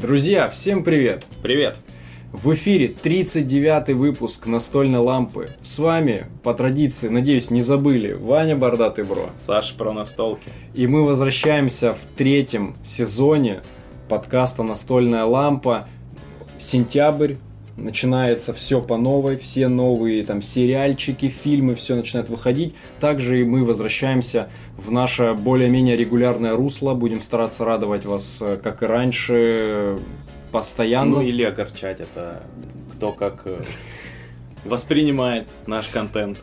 Друзья, всем привет! Привет! В эфире 39 выпуск настольной лампы. С вами, по традиции, надеюсь, не забыли, Ваня Бардатый Бро. Саша про настолки. И мы возвращаемся в третьем сезоне подкаста «Настольная лампа». Сентябрь, начинается все по новой, все новые там сериальчики, фильмы, все начинает выходить. Также и мы возвращаемся в наше более-менее регулярное русло, будем стараться радовать вас, э, как и раньше, постоянно. Ну или огорчать, это кто как э, воспринимает наш контент.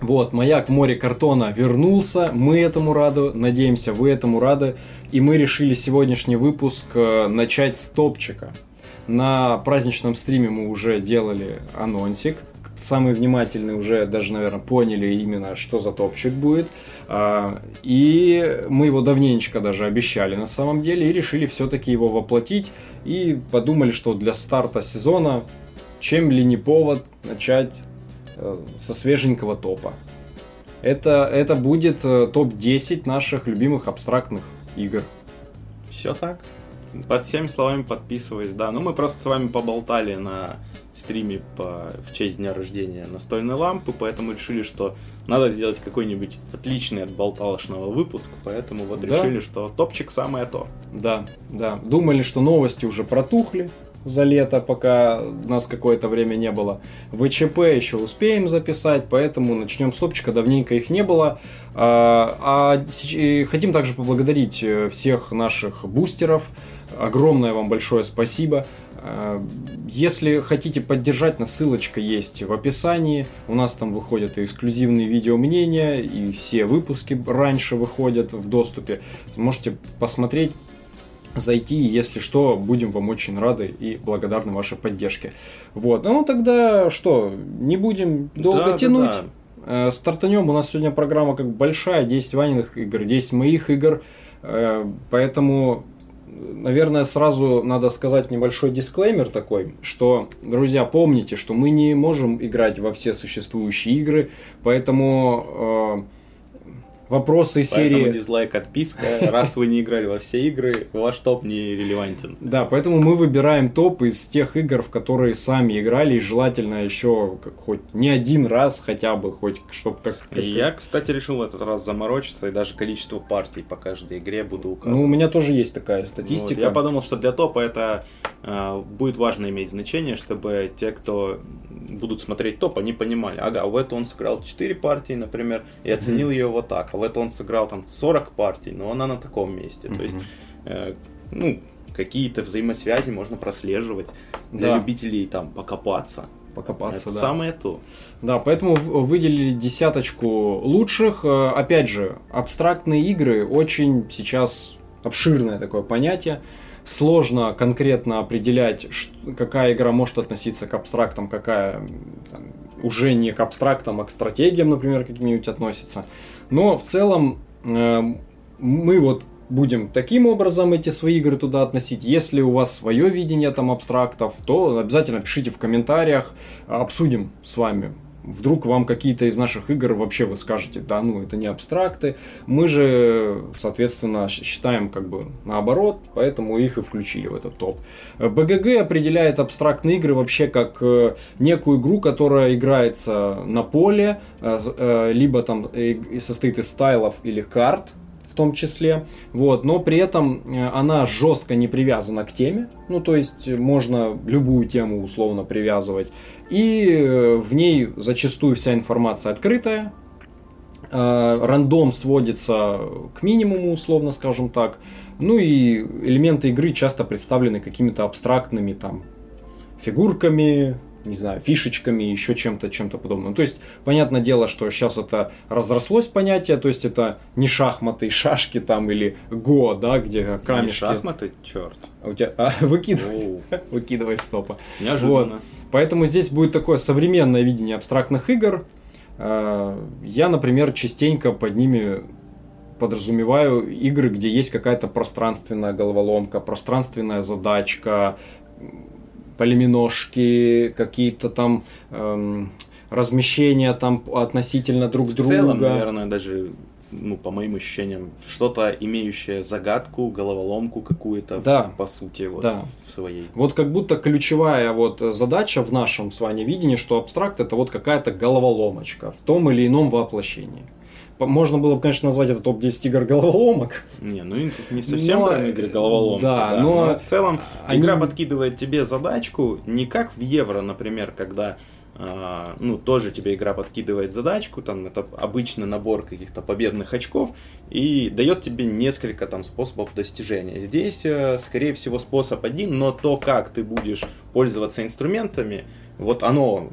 Вот, маяк в море картона вернулся, мы этому рады, надеемся, вы этому рады. И мы решили сегодняшний выпуск э, начать с топчика. На праздничном стриме мы уже делали анонсик. Самые внимательные уже даже, наверное, поняли именно, что за топчик будет. А, и мы его давненько даже обещали на самом деле и решили все-таки его воплотить. И подумали, что для старта сезона чем ли не повод начать э, со свеженького топа. Это, это будет э, топ-10 наших любимых абстрактных игр. Все так. Под всеми словами подписываюсь, да. Ну, мы просто с вами поболтали на стриме по, в честь дня рождения настольной лампы, поэтому решили, что надо сделать какой-нибудь отличный от болталошного выпуск, поэтому вот да. решили, что топчик самое то. Да, да. Думали, что новости уже протухли за лето, пока нас какое-то время не было. ВЧП еще успеем записать, поэтому начнем с топчика, давненько их не было. А, а хотим также поблагодарить э, всех наших бустеров, огромное вам большое спасибо. Э, если хотите поддержать, нас ссылочка есть в описании. У нас там выходят и эксклюзивные видео мнения, и все выпуски раньше выходят в доступе. Можете посмотреть, зайти, если что, будем вам очень рады и благодарны вашей поддержке. Вот, ну тогда что, не будем долго да, тянуть. Да, да. Э, стартанем, у нас сегодня программа как большая, 10 Ваниных игр, 10 моих игр, э, поэтому наверное, сразу надо сказать небольшой дисклеймер такой, что, друзья, помните, что мы не можем играть во все существующие игры, поэтому э, вопросы поэтому серии... дизлайк, отписка. Раз вы не играли во все игры, ваш топ не релевантен. Да, поэтому мы выбираем топ из тех игр, в которые сами играли, и желательно еще как, хоть не один раз хотя бы, хоть чтобы как... как... Я, кстати, решил в этот раз заморочиться, и даже количество партий по каждой игре буду указывать. Ну, у меня тоже есть такая статистика. Вот, я подумал, что для топа это э, будет важно иметь значение, чтобы те, кто будут смотреть топ, они понимали, ага, в эту он сыграл 4 партии, например, и оценил mm-hmm. ее вот так, а в эту он сыграл там 40 партий, но она на таком месте. Mm-hmm. То есть, э, ну, какие-то взаимосвязи можно прослеживать для да. любителей там покопаться. Покопаться, Это да. самое то. Да, поэтому выделили десяточку лучших. Э, опять же, абстрактные игры очень сейчас обширное такое понятие сложно конкретно определять, какая игра может относиться к абстрактам, какая там, уже не к абстрактам, а к стратегиям, например, каким-нибудь относится. Но в целом э, мы вот будем таким образом эти свои игры туда относить. Если у вас свое видение там абстрактов, то обязательно пишите в комментариях, обсудим с вами Вдруг вам какие-то из наших игр вообще вы скажете, да, ну это не абстракты. Мы же, соответственно, считаем как бы наоборот, поэтому их и включили в этот топ. БГГ определяет абстрактные игры вообще как э, некую игру, которая играется на поле, э, э, либо там состоит из стайлов или карт, том числе. Вот, но при этом э, она жестко не привязана к теме. Ну, то есть можно любую тему условно привязывать. И э, в ней зачастую вся информация открытая. Э, рандом сводится к минимуму, условно скажем так. Ну и элементы игры часто представлены какими-то абстрактными там фигурками, не знаю, фишечками, еще чем-то, чем-то подобным. То есть, понятное дело, что сейчас это разрослось понятие, то есть это не шахматы, шашки там или го, да, где камешки. Не шахматы, черт. А у тебя, а, выкидывай, выкидывай стопа. Неожиданно. Вот. Поэтому здесь будет такое современное видение абстрактных игр. А, я, например, частенько под ними подразумеваю игры, где есть какая-то пространственная головоломка, пространственная задачка, полиминошки, какие-то там эм, размещения там относительно друг в друга. В целом, наверное, даже ну, по моим ощущениям, что-то имеющее загадку, головоломку какую-то, Да. по сути, вот Да. своей. Вот как будто ключевая вот задача в нашем с вами видении, что абстракт это вот какая-то головоломочка в том или ином воплощении. Можно было бы, конечно, назвать это топ-10 игр головоломок. Не, ну не совсем Но, игры головоломки. да, но в целом они- игра подкидывает тебе задачку не как в евро, например, когда а, ну, тоже тебе игра подкидывает задачку, там это обычно набор каких-то победных очков и дает тебе несколько там способов достижения. Здесь, э, скорее всего, способ один, но то, как ты будешь пользоваться инструментами, вот оно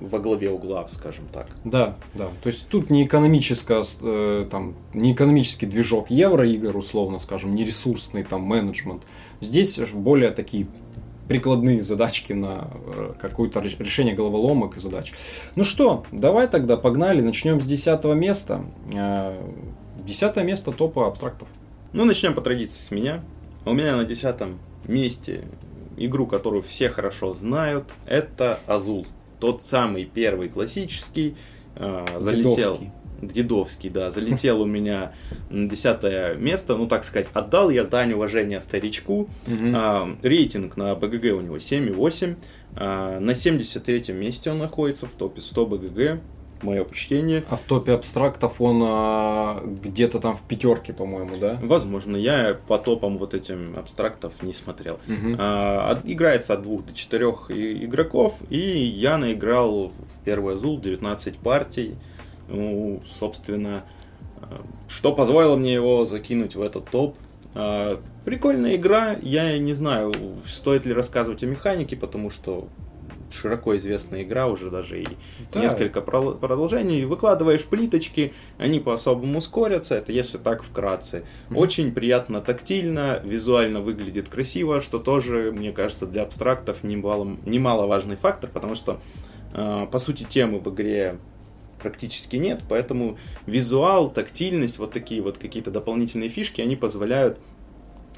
во главе угла, скажем так. Да, да. То есть тут не экономическое, э, там, не экономический движок евроигр, условно скажем, не ресурсный там менеджмент. Здесь более такие прикладные задачки на э, какое-то ре- решение головоломок и задач. Ну что, давай тогда погнали, начнем с десятого места. Э, Десятое место топа абстрактов. Ну, начнем по традиции с меня. У меня на десятом месте игру, которую все хорошо знают, это Азул. Тот самый первый классический. э, залетел. Дедовский. Дедовский, да, залетел у меня на десятое место, ну так сказать, отдал я дань уважения старичку. А, рейтинг на БГГ у него 7,8. А, на 73 месте он находится в топе 100 БГГ. Мое почтение. А в топе абстрактов он а, где-то там в пятерке, по-моему, да? Возможно, я по топам вот этим абстрактов не смотрел. Мгм. А, от- играется от двух до четырех игроков, и я наиграл в первый Азул 19 партий. Ну, собственно, а, что позволило мне его закинуть в этот топ. А, Прикольная игра, я не знаю, стоит ли рассказывать о механике, потому что широко известная игра, уже даже и Да. несколько продолжений. Выкладываешь плиточки, они по-особому ускорятся, это если так вкратце. Мгм. Очень приятно тактильно, визуально выглядит красиво, что тоже, мне кажется, для абстрактов немало, немаловажный фактор, потому что, э, по сути, темы в игре практически нет, поэтому визуал, тактильность, вот такие вот какие-то дополнительные фишки, они позволяют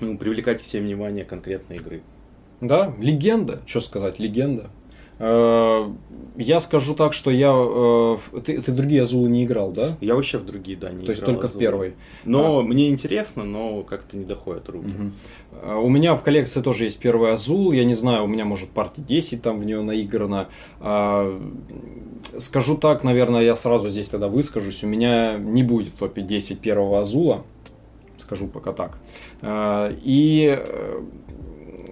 ну, привлекать себе внимание конкретной игры. Да, легенда, что сказать, легенда. Э, Я скажу так, что я... э, в- Ты, ты другие Азулы не играл, да? Я вообще в другие, да, не То есть играл только в Азул. первый. Но мне интересно, но как-то не доходят руки. Э, У меня в коллекции тоже есть первый Азул. Я не знаю, у меня может партий 10 там в нее наиграно. А, Скажу так, наверное, я сразу здесь тогда выскажусь. У меня не будет в топе 10 первого Азула. Скажу пока так. А, И э,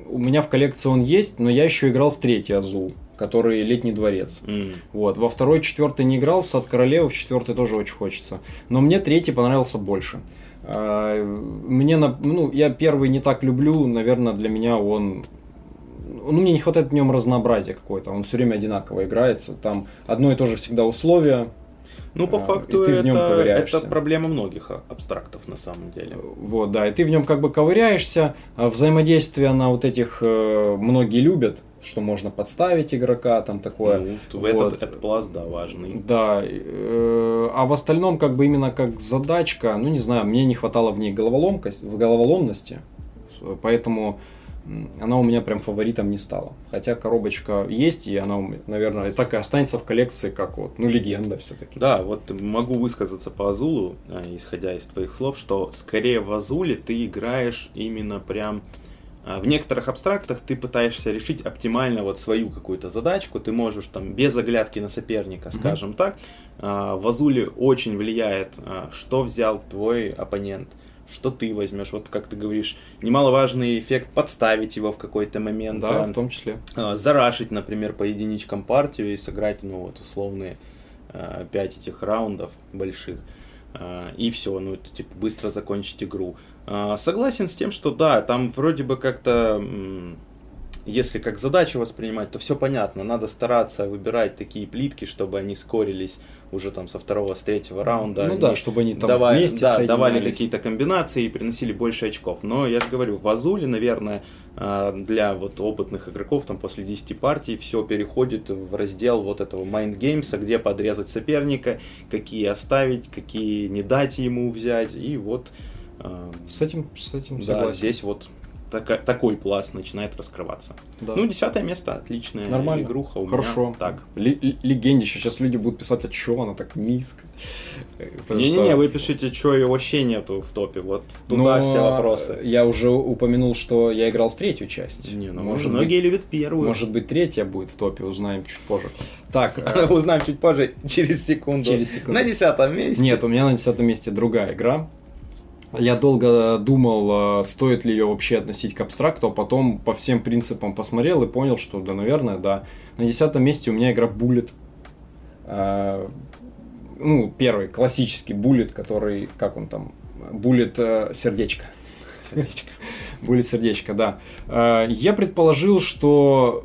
у меня в коллекции он есть, но я еще играл в третий Азул, который Летний дворец. М. Вот. Во второй, четвертый не играл, в Сад Королевы в четвертый тоже очень хочется. Но мне третий понравился больше. А, Мне, на- ну, я первый не так люблю, наверное, для меня он... Ну, мне не хватает в нем разнообразия какое-то, он все время одинаково играется, там одно и то же всегда условие, Ну, по А, факту, ты в нем это, это проблема многих а- абстрактов на самом деле. вот, да, и ты в нем как бы ковыряешься, взаимодействие на вот этих э, многие любят, что можно подставить игрока, там такое. Ну, в Вот. этот, этот пласт, да, важный. Да, э, а в остальном как бы именно как задачка, ну не знаю, мне не хватало в ней головоломкость, в головоломности, поэтому она у меня прям фаворитом не стала. Хотя коробочка есть, и она, наверное, так и останется в коллекции, как вот, ну легенда все-таки. Да, вот могу высказаться по Азулу, а, исходя из твоих слов, что скорее в Азуле ты играешь именно прям... а, В некоторых абстрактах ты пытаешься решить оптимально вот свою какую-то задачку, ты можешь там без оглядки на соперника, скажем так. А, В Азуле очень влияет, а, что взял твой оппонент, что ты возьмешь. Вот как ты говоришь, немаловажный эффект подставить его в какой-то момент. Да, а, в том числе. зарашить, например, по единичкам партию и сыграть, ну, вот, условные 5 этих раундов больших. И все, ну, это, типа, быстро закончить игру. А, Согласен с тем, что да, там вроде бы как-то, если как задачу воспринимать, то все понятно. Надо стараться выбирать такие плитки, чтобы они скорились уже там со второго, с третьего раунда. ну Они да, чтобы они там давали, вместе да, давали какие-то комбинации и приносили больше очков. Но я же говорю, в Азуле, наверное, а, для вот опытных игроков там после 10 партий все переходит в раздел вот этого Mind Games, где подрезать соперника, какие оставить, какие не дать ему взять. И вот С этим, с этим да, согласен. здесь вот така- такой пласт начинает раскрываться. Да. Ну, десятое место, отличная Нормально. игруха у Хорошо. меня. Так. Ли- легендище. Сейчас люди будут писать, а чё она так низко? Не-не-не, вы пишите, что и вообще нету в топе. Вот туда Но все вопросы. Я уже упомянул, что я играл в третью часть. Не, ну, может многие быть, любят первую. может быть, третья будет в топе, узнаем чуть позже. Так, э, Узнаем чуть позже, через секунду. Через секунду. На десятом месте. Нет, у меня на десятом месте другая игра. Я долго думал, э, стоит ли ее вообще относить к абстракту, а потом по всем принципам посмотрел и понял, что да, наверное, да. На десятом месте у меня игра Bullet. Э, Ну, первый, классический Bullet, который, как он там, Bullet э, сердечко. Сердечко. Bullet сердечко, да. Я предположил, что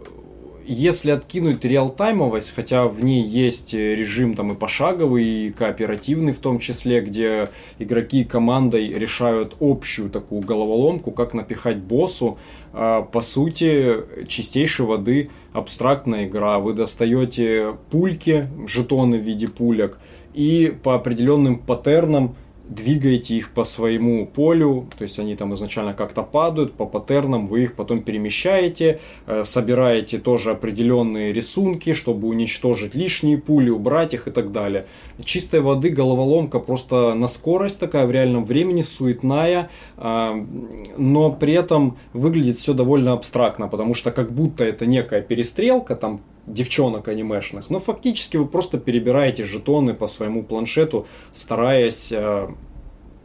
если откинуть реалтаймовость, хотя в ней есть режим там и пошаговый, и кооперативный в том числе, где игроки командой решают общую такую головоломку, как напихать боссу, а, по сути, чистейшей воды абстрактная игра. Вы достаете пульки, жетоны в виде пулек, и по определенным паттернам двигаете их по своему полю, то есть они там изначально как-то падают, по паттернам вы их потом перемещаете, э, собираете тоже определенные рисунки, чтобы уничтожить лишние пули, убрать их и так далее. Чистой воды головоломка просто на скорость такая в реальном времени, суетная, а, но при этом выглядит все довольно абстрактно, потому что как будто это некая перестрелка, там девчонок анимешных, но фактически вы просто перебираете жетоны по своему планшету, стараясь э,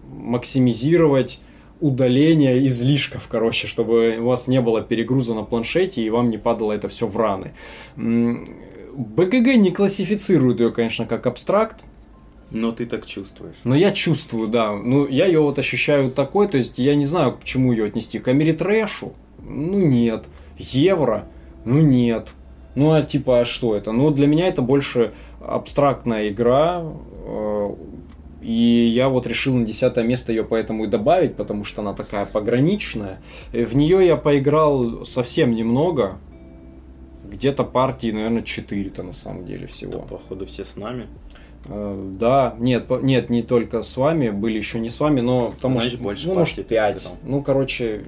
максимизировать удаление излишков, короче, чтобы у вас не было перегруза на планшете и вам не падало это все в раны. БГГ не классифицирует ее, конечно, как абстракт, Но ты так чувствуешь. но я чувствую, да. Ну, я ее вот ощущаю такой, то есть я не знаю, к чему ее отнести. К Америтрэшу? Ну, нет. Евро? Ну, нет. Ну, а типа, а что это? Ну, для меня это больше абстрактная игра. э, И я вот решил на десятое место ее поэтому и добавить, потому что она такая пограничная. Э, В нее я поиграл совсем немного. Где-то партии, наверное, 4-то на самом деле всего. Это, походу, все с нами. Э, Да, нет, нет, не только с вами, были еще не с вами, но потому Значит, что больше ну, партий может, ты 5. сыграл. Ну, короче,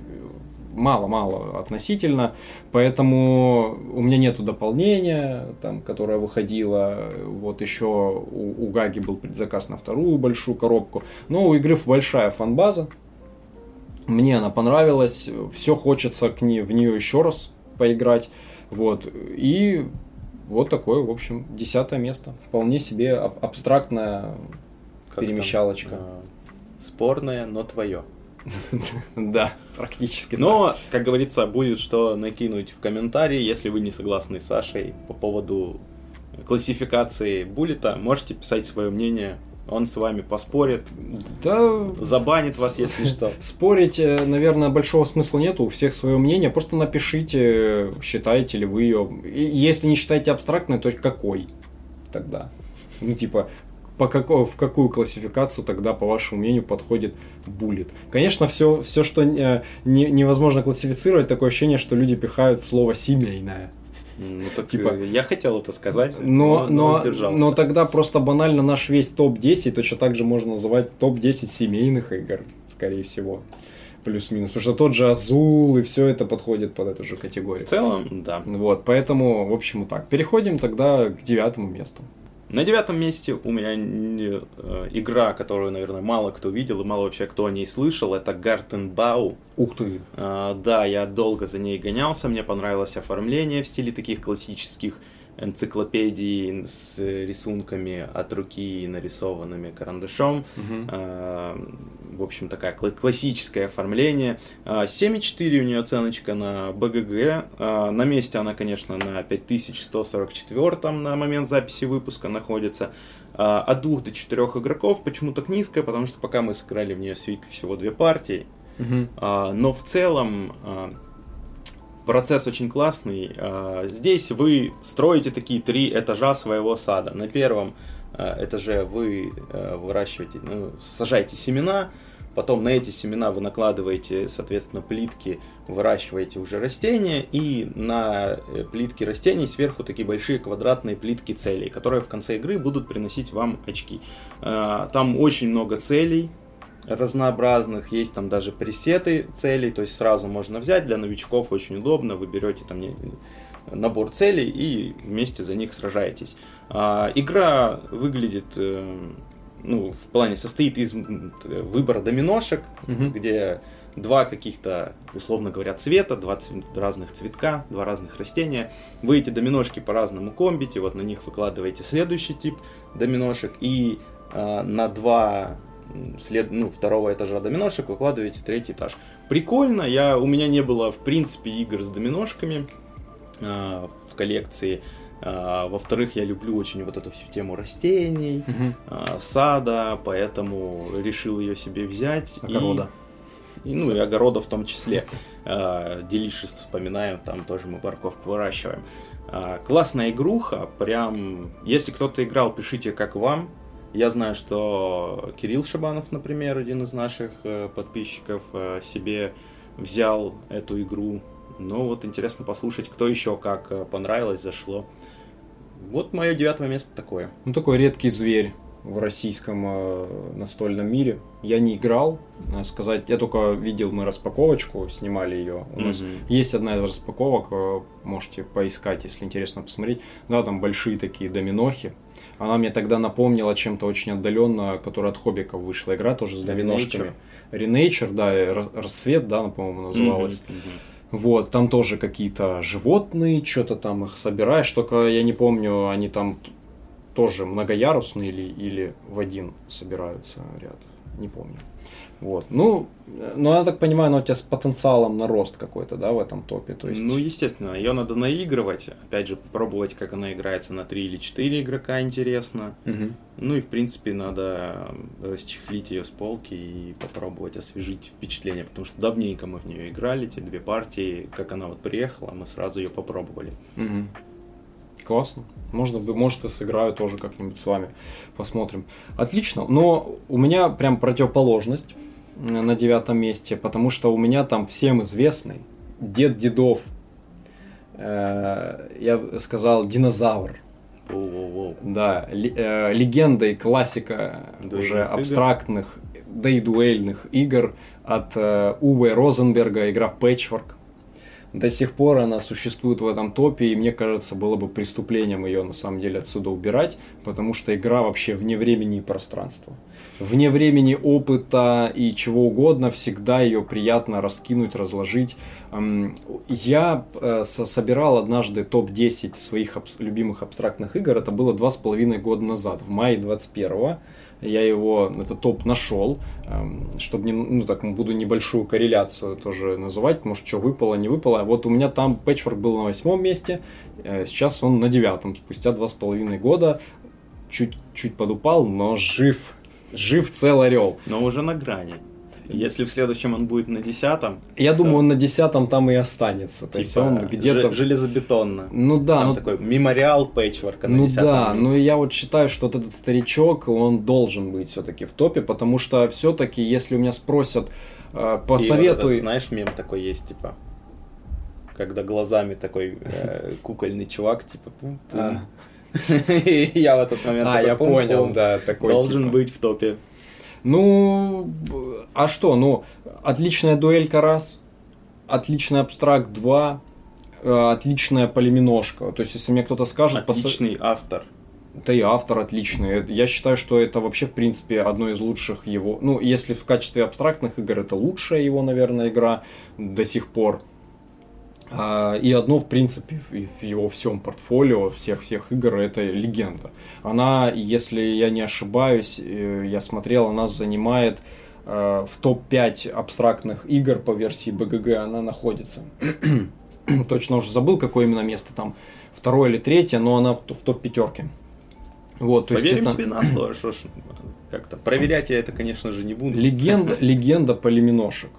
мало-мало относительно, поэтому у меня нету дополнения, там, которое выходило, вот еще у, у Гаги был предзаказ на вторую большую коробку, но у игры большая фанбаза, мне она понравилась, все хочется к ней, в нее еще раз поиграть, вот, и вот такое, в общем, десятое место, вполне себе аб- абстрактная Как там, перемещалочка. э, Спорное, но твое. Да, практически. Но, как говорится, будет что накинуть в комментарии, если вы не согласны с Сашей по поводу классификации буллета, можете писать свое мнение, он с вами поспорит, Да, забанит вас, если что. спорить, э, наверное, большого смысла нету, у всех свое мнение, просто напишите, считаете ли вы ее, если не считаете абстрактной, то какой тогда? Ну, типа, по како- в какую классификацию тогда, по вашему мнению, подходит буллет? Конечно, все, все что э, не- невозможно классифицировать, такое ощущение, что люди пихают в слово «семейное». Ну, так, Типа- э, я хотел это сказать, Но, но, воздержался. но тогда просто банально наш весь топ-10 точно так же можно называть топ-10 семейных игр, скорее всего. Плюс-минус. Потому что тот же Азул и все это подходит под эту же В категорию. целом, да. Вот, поэтому, в общем, вот так. Переходим тогда к девятому месту. На девятом месте у меня э, игра, которую, наверное, мало кто видел и мало вообще кто о ней слышал, это Gartenbau. Ух ты. А, да, я долго за ней гонялся, мне понравилось оформление в стиле таких классических энциклопедий с рисунками от руки, нарисованными карандашом. А, В общем, такая кла- классическое оформление. А, 7,4 у нее оценочка на БГГ. А, На месте она, конечно, на 5144 на момент записи выпуска находится. А, От двух до четырех игроков. Почему так низкая? Потому что пока мы сыграли в нее с Викой всего две партии. А, но в целом а, процесс очень классный. А, Здесь вы строите такие три этажа своего сада. На первом а, этаже вы а, выращиваете, ну, сажаете семена, потом на эти семена вы накладываете, соответственно, плитки, выращиваете уже растения, и на э, плитки растений сверху такие большие квадратные плитки целей, которые в конце игры будут приносить вам очки. Там очень много целей, разнообразных, есть там даже пресеты целей, то есть сразу можно взять, для новичков очень удобно, вы берете там набор целей и вместе за них сражаетесь. А, игра выглядит, э, ну, в плане состоит из выбора доминошек, угу. где два каких-то, условно говоря, цвета, два цвет, разных цветка, два разных растения. Вы эти доминошки по-разному комбите, вот на них выкладываете следующий тип доминошек и э, на два след, ну, второго этажа доминошек выкладываете третий этаж. Прикольно, я, у меня не было, в принципе, игр с доминошками э, в коллекции. Uh, во-вторых, я люблю очень вот эту всю тему растений, uh-huh. uh, сада, поэтому решил ее себе взять. Огорода. И, ну, и огорода в том числе. Делишес вспоминаем, там тоже мы морковку выращиваем. Классная игруха, прям, если кто-то играл, пишите, как вам. Я знаю, что Кирилл Шабанов, например, один из наших э, подписчиков, э, себе взял эту игру. Ну вот интересно послушать, кто еще как э, понравилось, зашло. Вот мое девятое место такое. Ну такой редкий зверь в российском настольном мире. Я не играл, сказать, я только видел мы распаковочку, снимали ее. У mm-hmm. нас есть одна из распаковок, можете поискать, если интересно посмотреть. Да, там большие такие доминохи. Она мне тогда напомнила чем-то очень отдаленно, которая от Хоббиков вышла игра, тоже с доминошками. Renature, да, Расцвет, да, по-моему, называлась. Mm-hmm. Mm-hmm. Вот, там тоже какие-то животные, что-то там их собираешь, только я не помню, они там тоже многоярусные или, или в один собираются ряд, не помню. Вот. Ну, ну, я так понимаю, она у тебя с потенциалом на рост какой-то, да, в этом топе. То есть... Ну, естественно, ее надо наигрывать. Опять же, попробовать, как она играется на 3 или 4 игрока, интересно. Угу. Ну и, в принципе, надо расчехлить ее с полки и попробовать освежить впечатление. Потому что давненько мы в нее играли, те две партии. Как она вот приехала, мы сразу ее попробовали. Угу. Классно. Можно, может, и сыграю тоже как-нибудь с вами. Посмотрим. Отлично. Но у меня прям противоположность на девятом месте, потому что у меня там всем известный Дед Дедов. Э, я сказал динозавр. Воу-воу-воу. Да, э, легенда и классика Дуэльных уже абстрактных, игр. да и дуэльных игр от э, Уве Розенберга, игра Patchwork до сих пор она существует в этом топе, и мне кажется, было бы преступлением ее на самом деле отсюда убирать, потому что игра вообще вне времени и пространства. Вне времени опыта и чего угодно, всегда ее приятно раскинуть, разложить. Я э, собирал однажды топ-10 своих любимых абстрактных игр, это было два с половиной года назад, в мае 21 -го я его, этот топ нашел, чтобы, не, ну так, буду небольшую корреляцию тоже называть, может, что выпало, не выпало. Вот у меня там Patchwork был на восьмом месте, э, сейчас он на девятом, спустя два с половиной года, чуть-чуть подупал, но жив, жив цел орел. Но уже на грани. Если в следующем он будет на десятом. Я то... думаю, он на десятом там и останется. Типа, то есть он где-то. Железобетонно. Ну да. Там ну... такой мемориал пэтчворка на Ну да, но я вот считаю, что вот этот старичок, он должен быть все-таки в топе, потому что все-таки, если у меня спросят, э, посоветуй. Вот знаешь, мем такой есть, типа. Когда глазами такой э, кукольный чувак, типа. А. Я в этот момент. А, я понял, да, такой. Должен типа. быть в топе. Ну, а что? Ну, отличная дуэлька раз, отличный абстракт два, э, отличная полиминошка. То есть, если мне кто-то скажет... Отличный пос... автор. Да и автор отличный. Я считаю, что это вообще, в принципе, одно из лучших его... Ну, если в качестве абстрактных игр это лучшая его, наверное, игра до сих пор. А, и одно, в принципе, в его всем портфолио, всех-всех игр, это легенда. Она, если я не ошибаюсь, э, я смотрел, она занимает э, в топ-5 абстрактных игр по версии BGG, она находится. Точно уже забыл, какое именно место там, второе или третье, но она в, в топ-пятерке. Вот, то Поверим есть это... тебе на слово, что ж, как-то проверять я это, конечно же, не буду. Легенда, легенда полиминошек.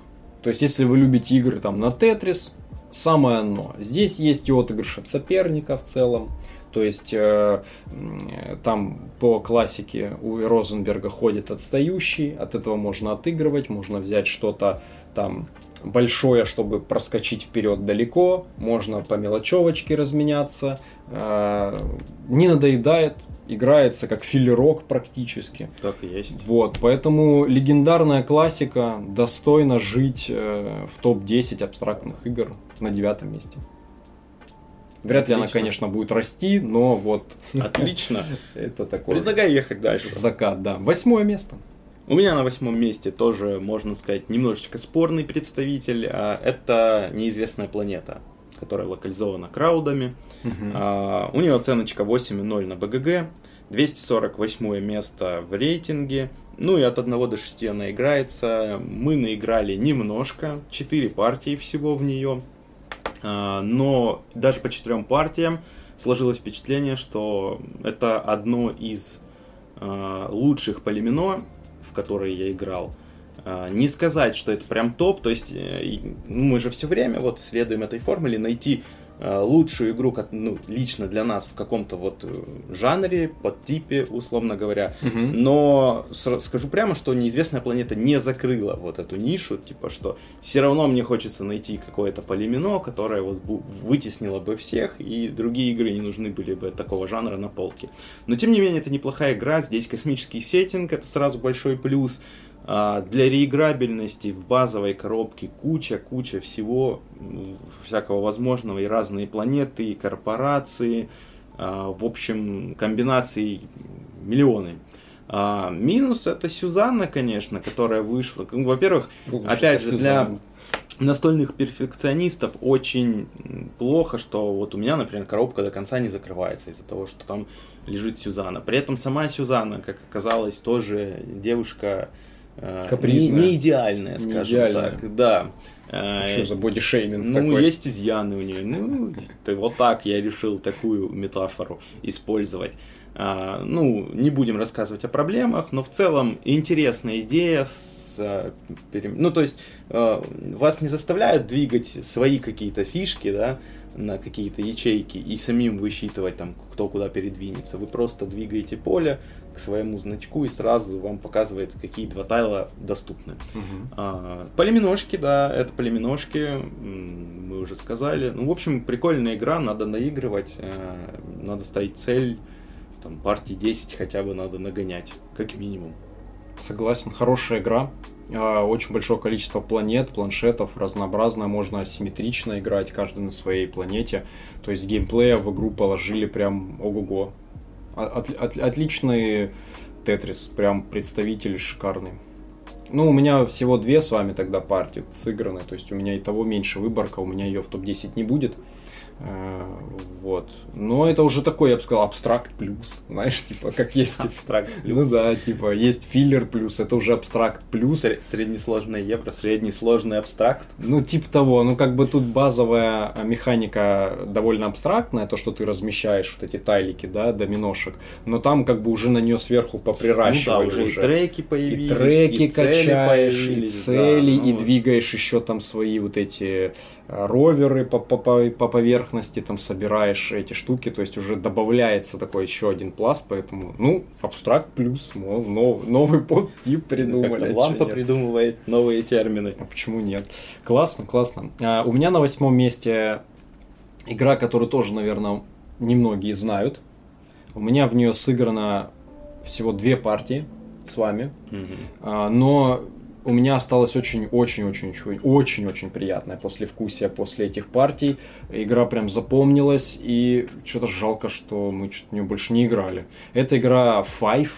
То есть, если вы любите игры там на Тетрис, самое оно. Здесь есть и отыгрыш от соперника в целом. То есть э, там по классике у Розенберга ходит отстающий, от этого можно отыгрывать, можно взять что-то там большое, чтобы проскочить вперед далеко, можно по мелочевочке разменяться, э, не надоедает, играется как филерок практически. Так и есть. Вот, поэтому легендарная классика достойна жить э, в топ-10 абстрактных игр на девятом месте. Вряд ли она, Отлично. конечно, будет расти, но вот Отлично. это такой Предлагаю ехать дальше. закат, да. Восьмое место. У меня на восьмом месте тоже, можно сказать, немножечко спорный представитель. А, Это неизвестная планета, которая локализована краудами. А, У нее оценочка 8,0 на БГГ, 248 место в рейтинге. Ну и от 1 до 6 она играется. Мы наиграли немножко, 4 партии всего в нее. А, Но даже по четырем партиям сложилось впечатление, что это одно из а, лучших полимино, в которые я играл. А, Не сказать, что это прям топ, то есть э, и мы же все время вот следуем этой формуле, найти э, лучшую игру, ну, лично для нас в каком-то вот э, жанре, подтипе, условно говоря. Но сра- скажу прямо, что неизвестная планета не закрыла вот эту нишу, типа что все равно мне хочется найти какое-то полимино, которое вот вытеснило бы всех, и другие игры не нужны были бы такого жанра на полке. Но тем не менее, это неплохая игра, здесь космический сеттинг, это сразу большой плюс. А, Для реиграбельности в базовой коробке куча-куча всего, всякого возможного, и разные планеты, и корпорации, а, в общем, комбинаций миллионы. А, Минус это Сюзанна, конечно, которая вышла. Ну, Во-первых, опять же, для настольных перфекционистов очень плохо, что вот у меня, например, коробка до конца не закрывается из-за того, что там лежит Сюзанна. При этом сама Сюзанна, как оказалось, тоже девушка Капризная. не, не идеальная, Не скажем идеальная. так. Да. Э, Что за бодишейминг ну, такой? есть изъяны у нее. Ну, ты- вот так я решил такую метафору использовать. А, ну, не будем рассказывать о проблемах, но в целом интересная идея. С, а, Ну, то есть, а, вас не заставляют двигать свои какие-то фишки, да, на какие-то ячейки и самим высчитывать там, кто куда передвинется. Вы просто двигаете поле к своему значку и сразу вам показывает, какие два тайла доступны. Мгм. А, Полиминошки, да, это полиминошки, мы уже сказали. Ну, в общем, прикольная игра, надо наигрывать, э, надо ставить цель, там, партии 10 хотя бы надо нагонять, как минимум. Согласен, хорошая игра. А, Очень большое количество планет, планшетов, разнообразно, можно асимметрично играть, каждый на своей планете. То есть геймплея в игру положили прям ого-го. От- от- отличный Тетрис, прям представитель шикарный. Ну, у меня всего две с вами тогда партии сыграны, то есть у меня и того меньше выборка, у меня ее в топ-10 не будет. Э, Вот. Но это уже такой, я бы сказал, абстракт плюс. Знаешь, типа, как есть. Абстракт Ну да, типа, есть филлер плюс, это уже абстракт плюс. Сре- Среднесложный евро, среднесложный абстракт. Ну, типа того, ну как бы тут базовая а, механика довольно абстрактная, то, что ты размещаешь вот эти тайлики, да, доминошек, но там как бы уже на нее сверху Ну да, поприращивали уже, и треки появились, и треки и цели качаешь, и цели, да, и ну, двигаешь еще там свои вот эти роверы по, по, по, по поверхности, там собираешь эти штуки, то есть уже добавляется такой еще один пласт, поэтому, ну, абстракт плюс, мол, нов- новый подтип придумали. Как-то а лампа нет? придумывает новые термины. А почему нет? Классно, классно. А, у меня на восьмом месте игра, которую тоже, наверное, немногие знают. У меня в нее сыграно всего две партии с вами, Мгм. А, но у меня осталось очень-очень-очень-очень-очень приятное послевкусие после этих партий. Игра прям запомнилась, и что-то жалко, что мы что-то в нее больше не играли. Это игра Five,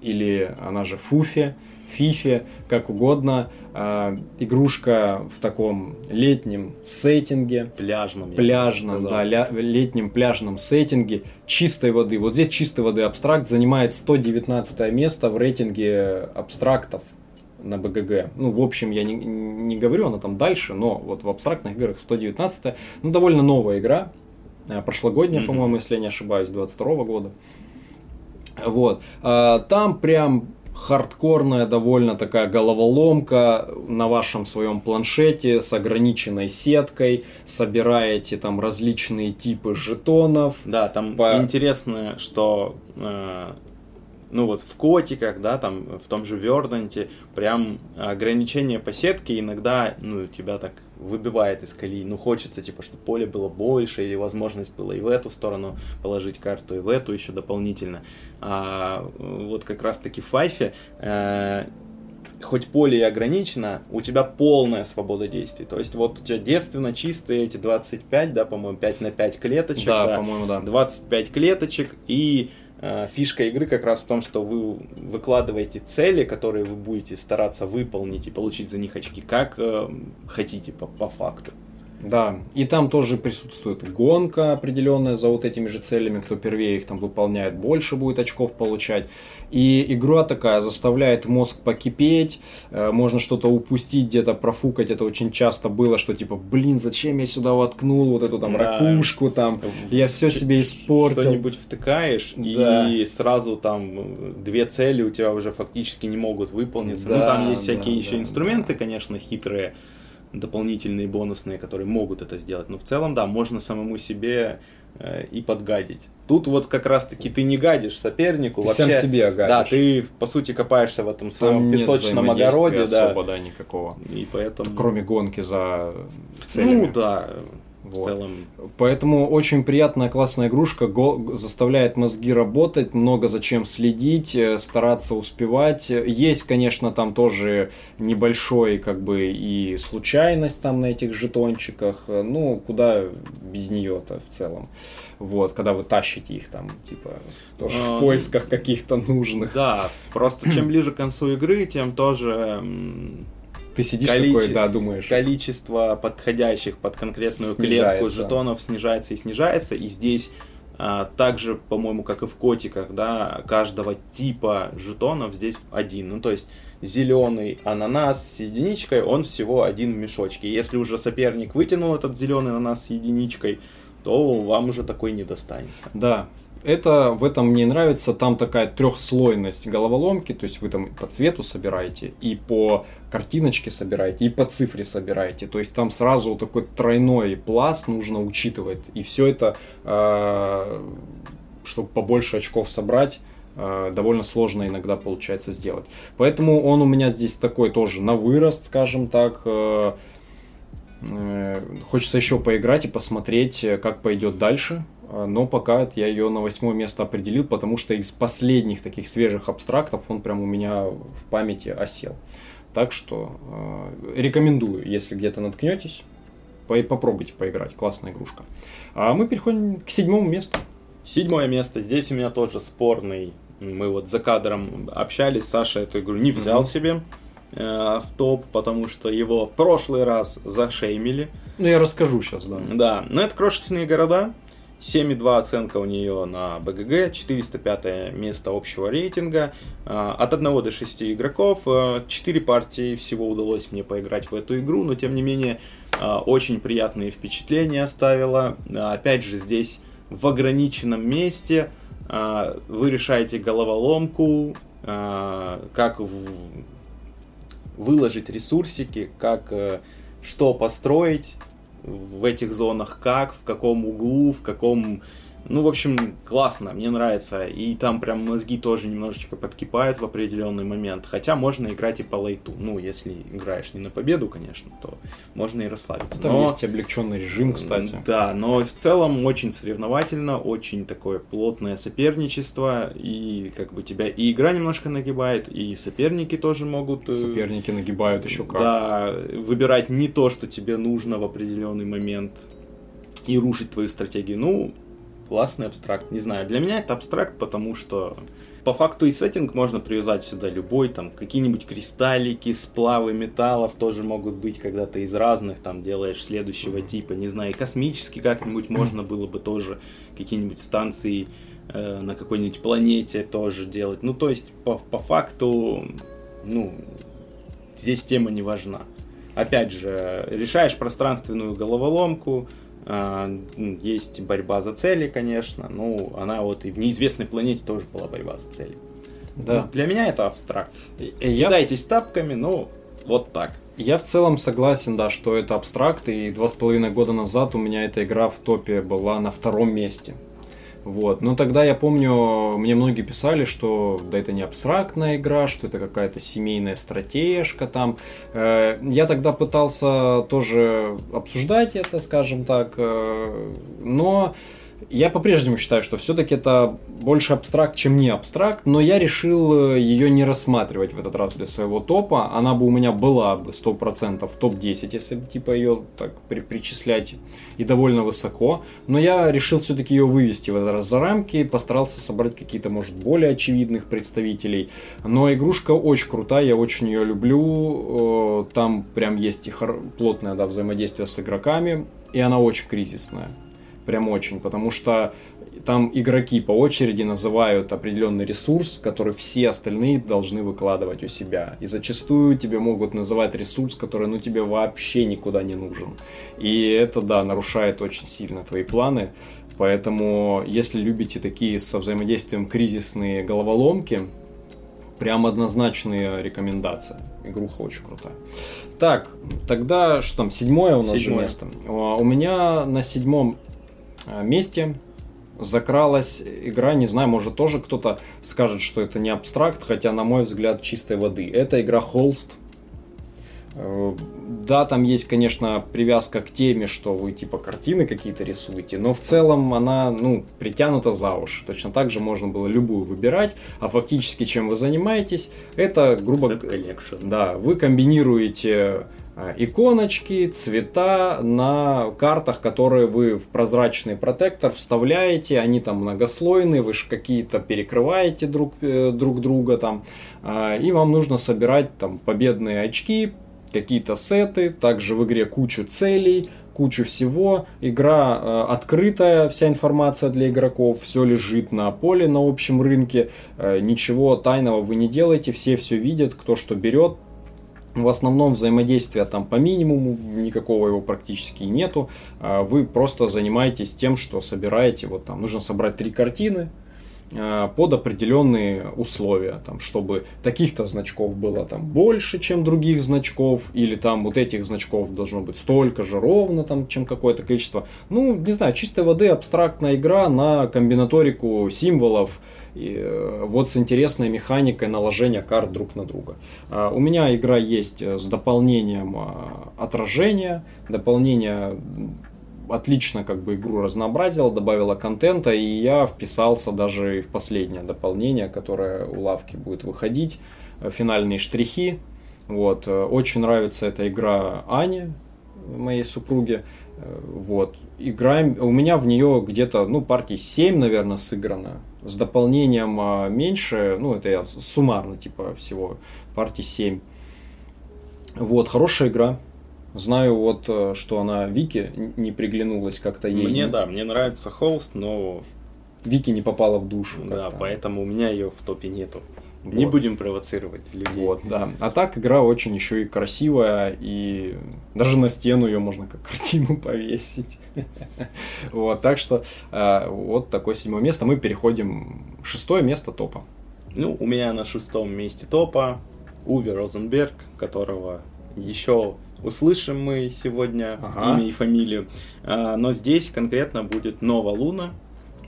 или она же Фуфе, Фифе, как угодно. А, игрушка в таком летнем сеттинге Пляжном. пляжном, да, ля- летнем пляжном сеттинге чистой воды. Вот здесь чистой воды абстракт занимает 119 место в рейтинге абстрактов на БГГ. Ну, в общем, я не, не говорю, она там дальше, но вот в абстрактных играх 119 ну, довольно новая игра, э, прошлогодняя, Мгм. по-моему, если я не ошибаюсь, 22 года. Вот. А, Там прям хардкорная довольно такая головоломка на вашем своем планшете с ограниченной сеткой, собираете там различные типы жетонов. Да, там По- интересно, что э, ну вот в котиках, да, там в том же Верданте, прям ограничение по сетке иногда, ну, тебя так выбивает из колеи. Ну, хочется, типа, чтобы поле было больше, или возможность была и в эту сторону положить карту, и в эту еще дополнительно. А вот как раз-таки в Файфе э, хоть поле и ограничено, у тебя полная свобода действий. То есть вот у тебя девственно чистые эти 25, да, по-моему, 5 на 5 клеточек. Да, да, по-моему, да. 25 клеточек и Фишка игры как раз в том, что вы выкладываете цели, которые вы будете стараться выполнить и получить за них очки, как э, хотите по, по факту. Да, и там тоже присутствует гонка определенная за вот этими же целями, кто первее их там выполняет, больше будет очков получать. И игра такая заставляет мозг покипеть, э, можно что-то упустить, где-то профукать, это очень часто было, что типа, блин, зачем я сюда воткнул вот эту там да. ракушку там, я все себе испортил. Что-нибудь втыкаешь, да. и сразу там две цели у тебя уже фактически не могут выполниться. Да, ну там есть всякие да, еще да, инструменты, да. конечно, хитрые, дополнительные бонусные, которые могут это сделать. Но в целом, да, можно самому себе э, и подгадить. Тут вот как раз-таки ты не гадишь сопернику. Ты вообще, сам себе гадишь. Да, ты по сути копаешься в этом своем Там песочном огороде. особо, да. да, никакого. И поэтому... Кроме гонки за целями. Ну да, вот. В целом. Поэтому очень приятная, классная игрушка, го- заставляет мозги работать, много зачем следить, э, стараться успевать. Есть, конечно, там тоже небольшой, как бы, и случайность там на этих жетончиках, ну, куда без нее-то в целом. Вот, когда вы тащите их там, типа, тоже в поисках каких-то нужных. Да, просто чем ближе к концу игры, тем тоже ты сидишь количе... такой, да, думаешь. Количество подходящих под конкретную снижается. клетку жетонов снижается и снижается. И здесь а, также, по-моему, как и в котиках, да, каждого типа жетонов здесь один. Ну, то есть зеленый ананас с единичкой, он всего один в мешочке. Если уже соперник вытянул этот зеленый ананас с единичкой, то вам уже такой не достанется. Да, это в этом мне нравится, там такая трехслойность головоломки, то есть вы там по цвету собираете, и по картиночке собираете, и по цифре собираете, то есть там сразу такой тройной пласт нужно учитывать, и все это, э, чтобы побольше очков собрать, э, довольно сложно иногда получается сделать. Поэтому он у меня здесь такой тоже на вырост, скажем так, э, Хочется еще поиграть и посмотреть, как пойдет дальше. Но пока я ее на восьмое место определил, потому что из последних таких свежих абстрактов он прям у меня в памяти осел. Так что э, рекомендую, если где-то наткнетесь, по попробуйте поиграть. Классная игрушка. А мы переходим к седьмому месту. Седьмое место. Здесь у меня тоже спорный. Мы вот за кадром общались. Саша эту игру не взял mm-hmm. себе э, в топ, потому что его в прошлый раз зашеймили. Ну, я расскажу сейчас, да. Да, но это крошечные города. 7,2 оценка у нее на БГГ, 405 место общего рейтинга. А, от 1 до 6 игроков. 4 а, партии всего удалось мне поиграть в эту игру, но тем не менее а, очень приятные впечатления оставила. Опять же, здесь в ограниченном месте вы решаете головоломку, как выложить ресурсики, как э, что построить, в этих зонах как, в каком углу, в каком ну, в общем, классно, мне нравится. И там прям мозги тоже немножечко подкипают в определенный момент. Хотя можно играть и по лайту. Ну, если играешь не на победу, конечно, то можно и расслабиться. Там но... есть облегченный режим, кстати. Да, но в целом очень соревновательно, очень такое плотное соперничество. И как бы тебя и игра немножко нагибает, и соперники тоже могут... Э, соперники нагибают еще как. Да, выбирать не то, что тебе нужно в определенный момент и рушить твою стратегию. Ну, классный абстракт. Не знаю, для меня это абстракт, потому что по факту и сеттинг можно привязать сюда любой, там какие-нибудь кристаллики, сплавы металлов тоже могут быть, когда ты из разных там делаешь следующего типа, не знаю, космический как-нибудь можно было бы тоже какие-нибудь станции э, на какой-нибудь планете тоже делать. Ну, то есть, по, по факту, ну, здесь тема не важна. Опять же, решаешь пространственную головоломку, есть борьба за цели, конечно. Ну, она вот и в неизвестной планете тоже была борьба за цели. Да. Ну, для меня это абстракт. Я... Кидайтесь тапками, ну, вот так. Я в целом согласен, да, что это абстракт, и два с половиной года назад у меня эта игра в топе была на втором месте. Вот. Но тогда я помню, мне многие писали, что да это не абстрактная игра, что это какая-то семейная стратежка там. Э, я тогда пытался тоже обсуждать это, скажем так, э, но я по-прежнему считаю, что все-таки это больше абстракт, чем не абстракт, но я решил э, ее не рассматривать в этот раз для своего топа. Она бы у меня была бы 100% в топ-10, если типа ее так при причислять и довольно высоко. Но я решил все-таки ее вывести в этот раз за рамки, постарался собрать какие-то, может, более очевидных представителей. Но игрушка очень крутая, я очень ее люблю. Э, там прям есть и плотное да, взаимодействие с игроками, и она очень кризисная прям очень, потому что там игроки по очереди называют определенный ресурс, который все остальные должны выкладывать у себя. И зачастую тебе могут называть ресурс, который ну тебе вообще никуда не нужен. И это, да, нарушает очень сильно твои планы. Поэтому, если любите такие со взаимодействием кризисные головоломки, прям однозначная рекомендация. Игруха очень крутая. Так, тогда что там, седьмое у нас седьмое. же место. А, у меня на седьмом месте закралась игра, не знаю, может тоже кто-то скажет, что это не абстракт, хотя, на мой взгляд, чистой воды. Это игра Холст. Э, да, там есть, конечно, привязка к теме, что вы типа картины какие-то рисуете, но в целом она, ну, притянута за уши. Точно так же можно было любую выбирать, а фактически чем вы занимаетесь, это грубо... говоря, Да, вы комбинируете иконочки, цвета на картах, которые вы в прозрачный протектор вставляете, они там многослойные, вы же какие-то перекрываете друг, э, друг друга там, а, и вам нужно собирать там победные очки, какие-то сеты, также в игре кучу целей, кучу всего. Игра э, открытая, вся информация для игроков, все лежит на поле на общем рынке, э, ничего тайного вы не делаете, все все видят, кто что берет, в основном взаимодействия там по минимуму, никакого его практически нету. А вы просто занимаетесь тем, что собираете, вот там нужно собрать три картины, а, под определенные условия, там, чтобы таких-то значков было там больше, чем других значков, или там вот этих значков должно быть столько же ровно, там, чем какое-то количество. Ну, не знаю, чистой воды абстрактная игра на комбинаторику символов, и, э, вот с интересной механикой наложения карт друг на друга. А, у меня игра есть с дополнением а, отражения, дополнение отлично как бы игру разнообразила, добавила контента, и я вписался даже в последнее дополнение, которое у лавки будет выходить, э, финальные штрихи. Вот. Э, очень нравится эта игра Ане, моей супруге. Вот. Играем, у меня в нее где-то, ну, партий 7, наверное, сыграно с дополнением а, меньше, ну, это я суммарно, типа, всего партий 7. Вот, хорошая игра. Знаю вот, э, что она Вики не приглянулась как-то ей. Мне, да, мне нравится Холст, но... Вики не попала в душу. Да, поэтому у меня ее в топе нету. Вот. Не будем провоцировать людей. Вот, да. А так игра очень еще и красивая, и даже на стену ее можно как картину повесить. Вот, так что э, вот такое седьмое место. Мы переходим шестое место топа. Ну, у меня на шестом месте топа Уве Розенберг, которого еще услышим мы сегодня ага. имя и фамилию. А, но здесь конкретно будет Нова Луна.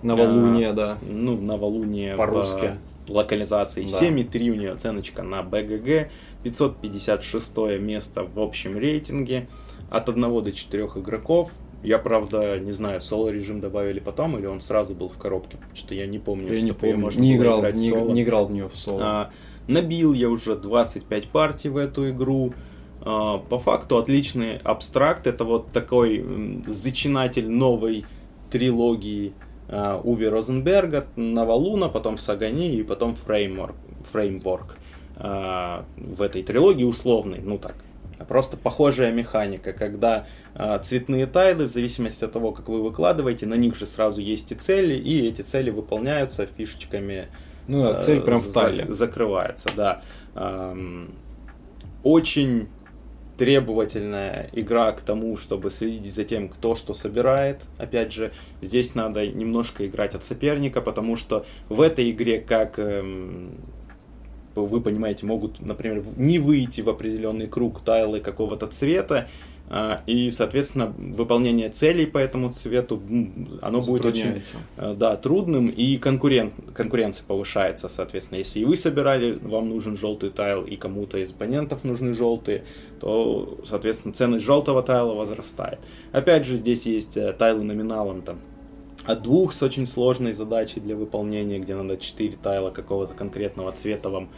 Новолуние, а, да. Ну, новолуние по-русски локализации. Да. 7,3 у нее оценочка на БГГ, 556 место в общем рейтинге, от 1 до 4 игроков. Я, правда, не знаю, соло-режим добавили потом, или он сразу был в коробке, что я не помню. Я не помню, можно не играл, не, не играл в нее в соло. А, набил я уже 25 партий в эту игру. А, по факту отличный абстракт, это вот такой зачинатель новой трилогии Уви Розенберга, Навалуна, потом Сагани и потом Фреймворк, Фреймворк э, в этой трилогии условный, ну так, просто похожая механика, когда э, цветные тайлы, в зависимости от того, как вы выкладываете, на них же сразу есть и цели, и эти цели выполняются фишечками. Ну, а цель прям в тайле. Закрывается, да. Эм, очень требовательная игра к тому, чтобы следить за тем, кто что собирает. Опять же, здесь надо немножко играть от соперника, потому что в этой игре, как эм, вы понимаете, могут, например, не выйти в определенный круг тайлы какого-то цвета, и, соответственно, выполнение целей по этому цвету, оно будет очень э, да, трудным, и конкурент, конкуренция повышается, соответственно. Если и вы собирали, вам нужен желтый тайл, и кому-то из оппонентов нужны желтые, то, соответственно, ценность желтого тайла возрастает. Опять же, здесь есть э, тайлы номиналом там, от двух с очень сложной задачей для выполнения, где надо 4 тайла какого-то конкретного цвета вам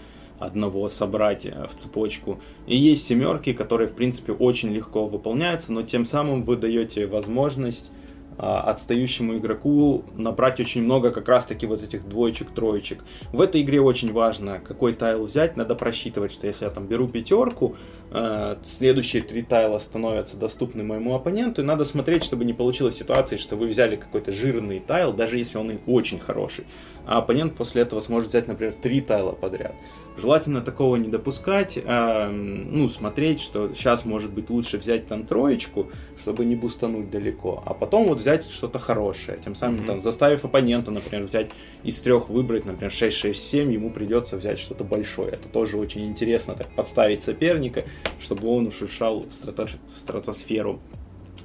одного собрать э, в цепочку. И есть семерки, которые, в принципе, очень легко выполняются, но тем самым вы даете возможность отстающему игроку набрать очень много как раз таки вот этих двоечек, троечек. В этой игре очень важно, какой тайл взять, надо просчитывать, что если я там беру пятерку, э, следующие три тайла становятся доступны моему оппоненту, и надо смотреть, чтобы не получилось ситуации, что вы взяли какой-то жирный тайл, даже если он и очень хороший, а оппонент после этого сможет взять, например, три тайла подряд. Желательно такого не допускать, а, ну, смотреть, что сейчас может быть лучше взять там троечку, чтобы не бустануть далеко, а потом вот взять что-то хорошее, тем самым mm-hmm. там заставив оппонента, например, взять из трех выбрать, например, 6-6-7, ему придется взять что-то большое. Это тоже очень интересно, так подставить соперника, чтобы он ушел в, страто- в стратосферу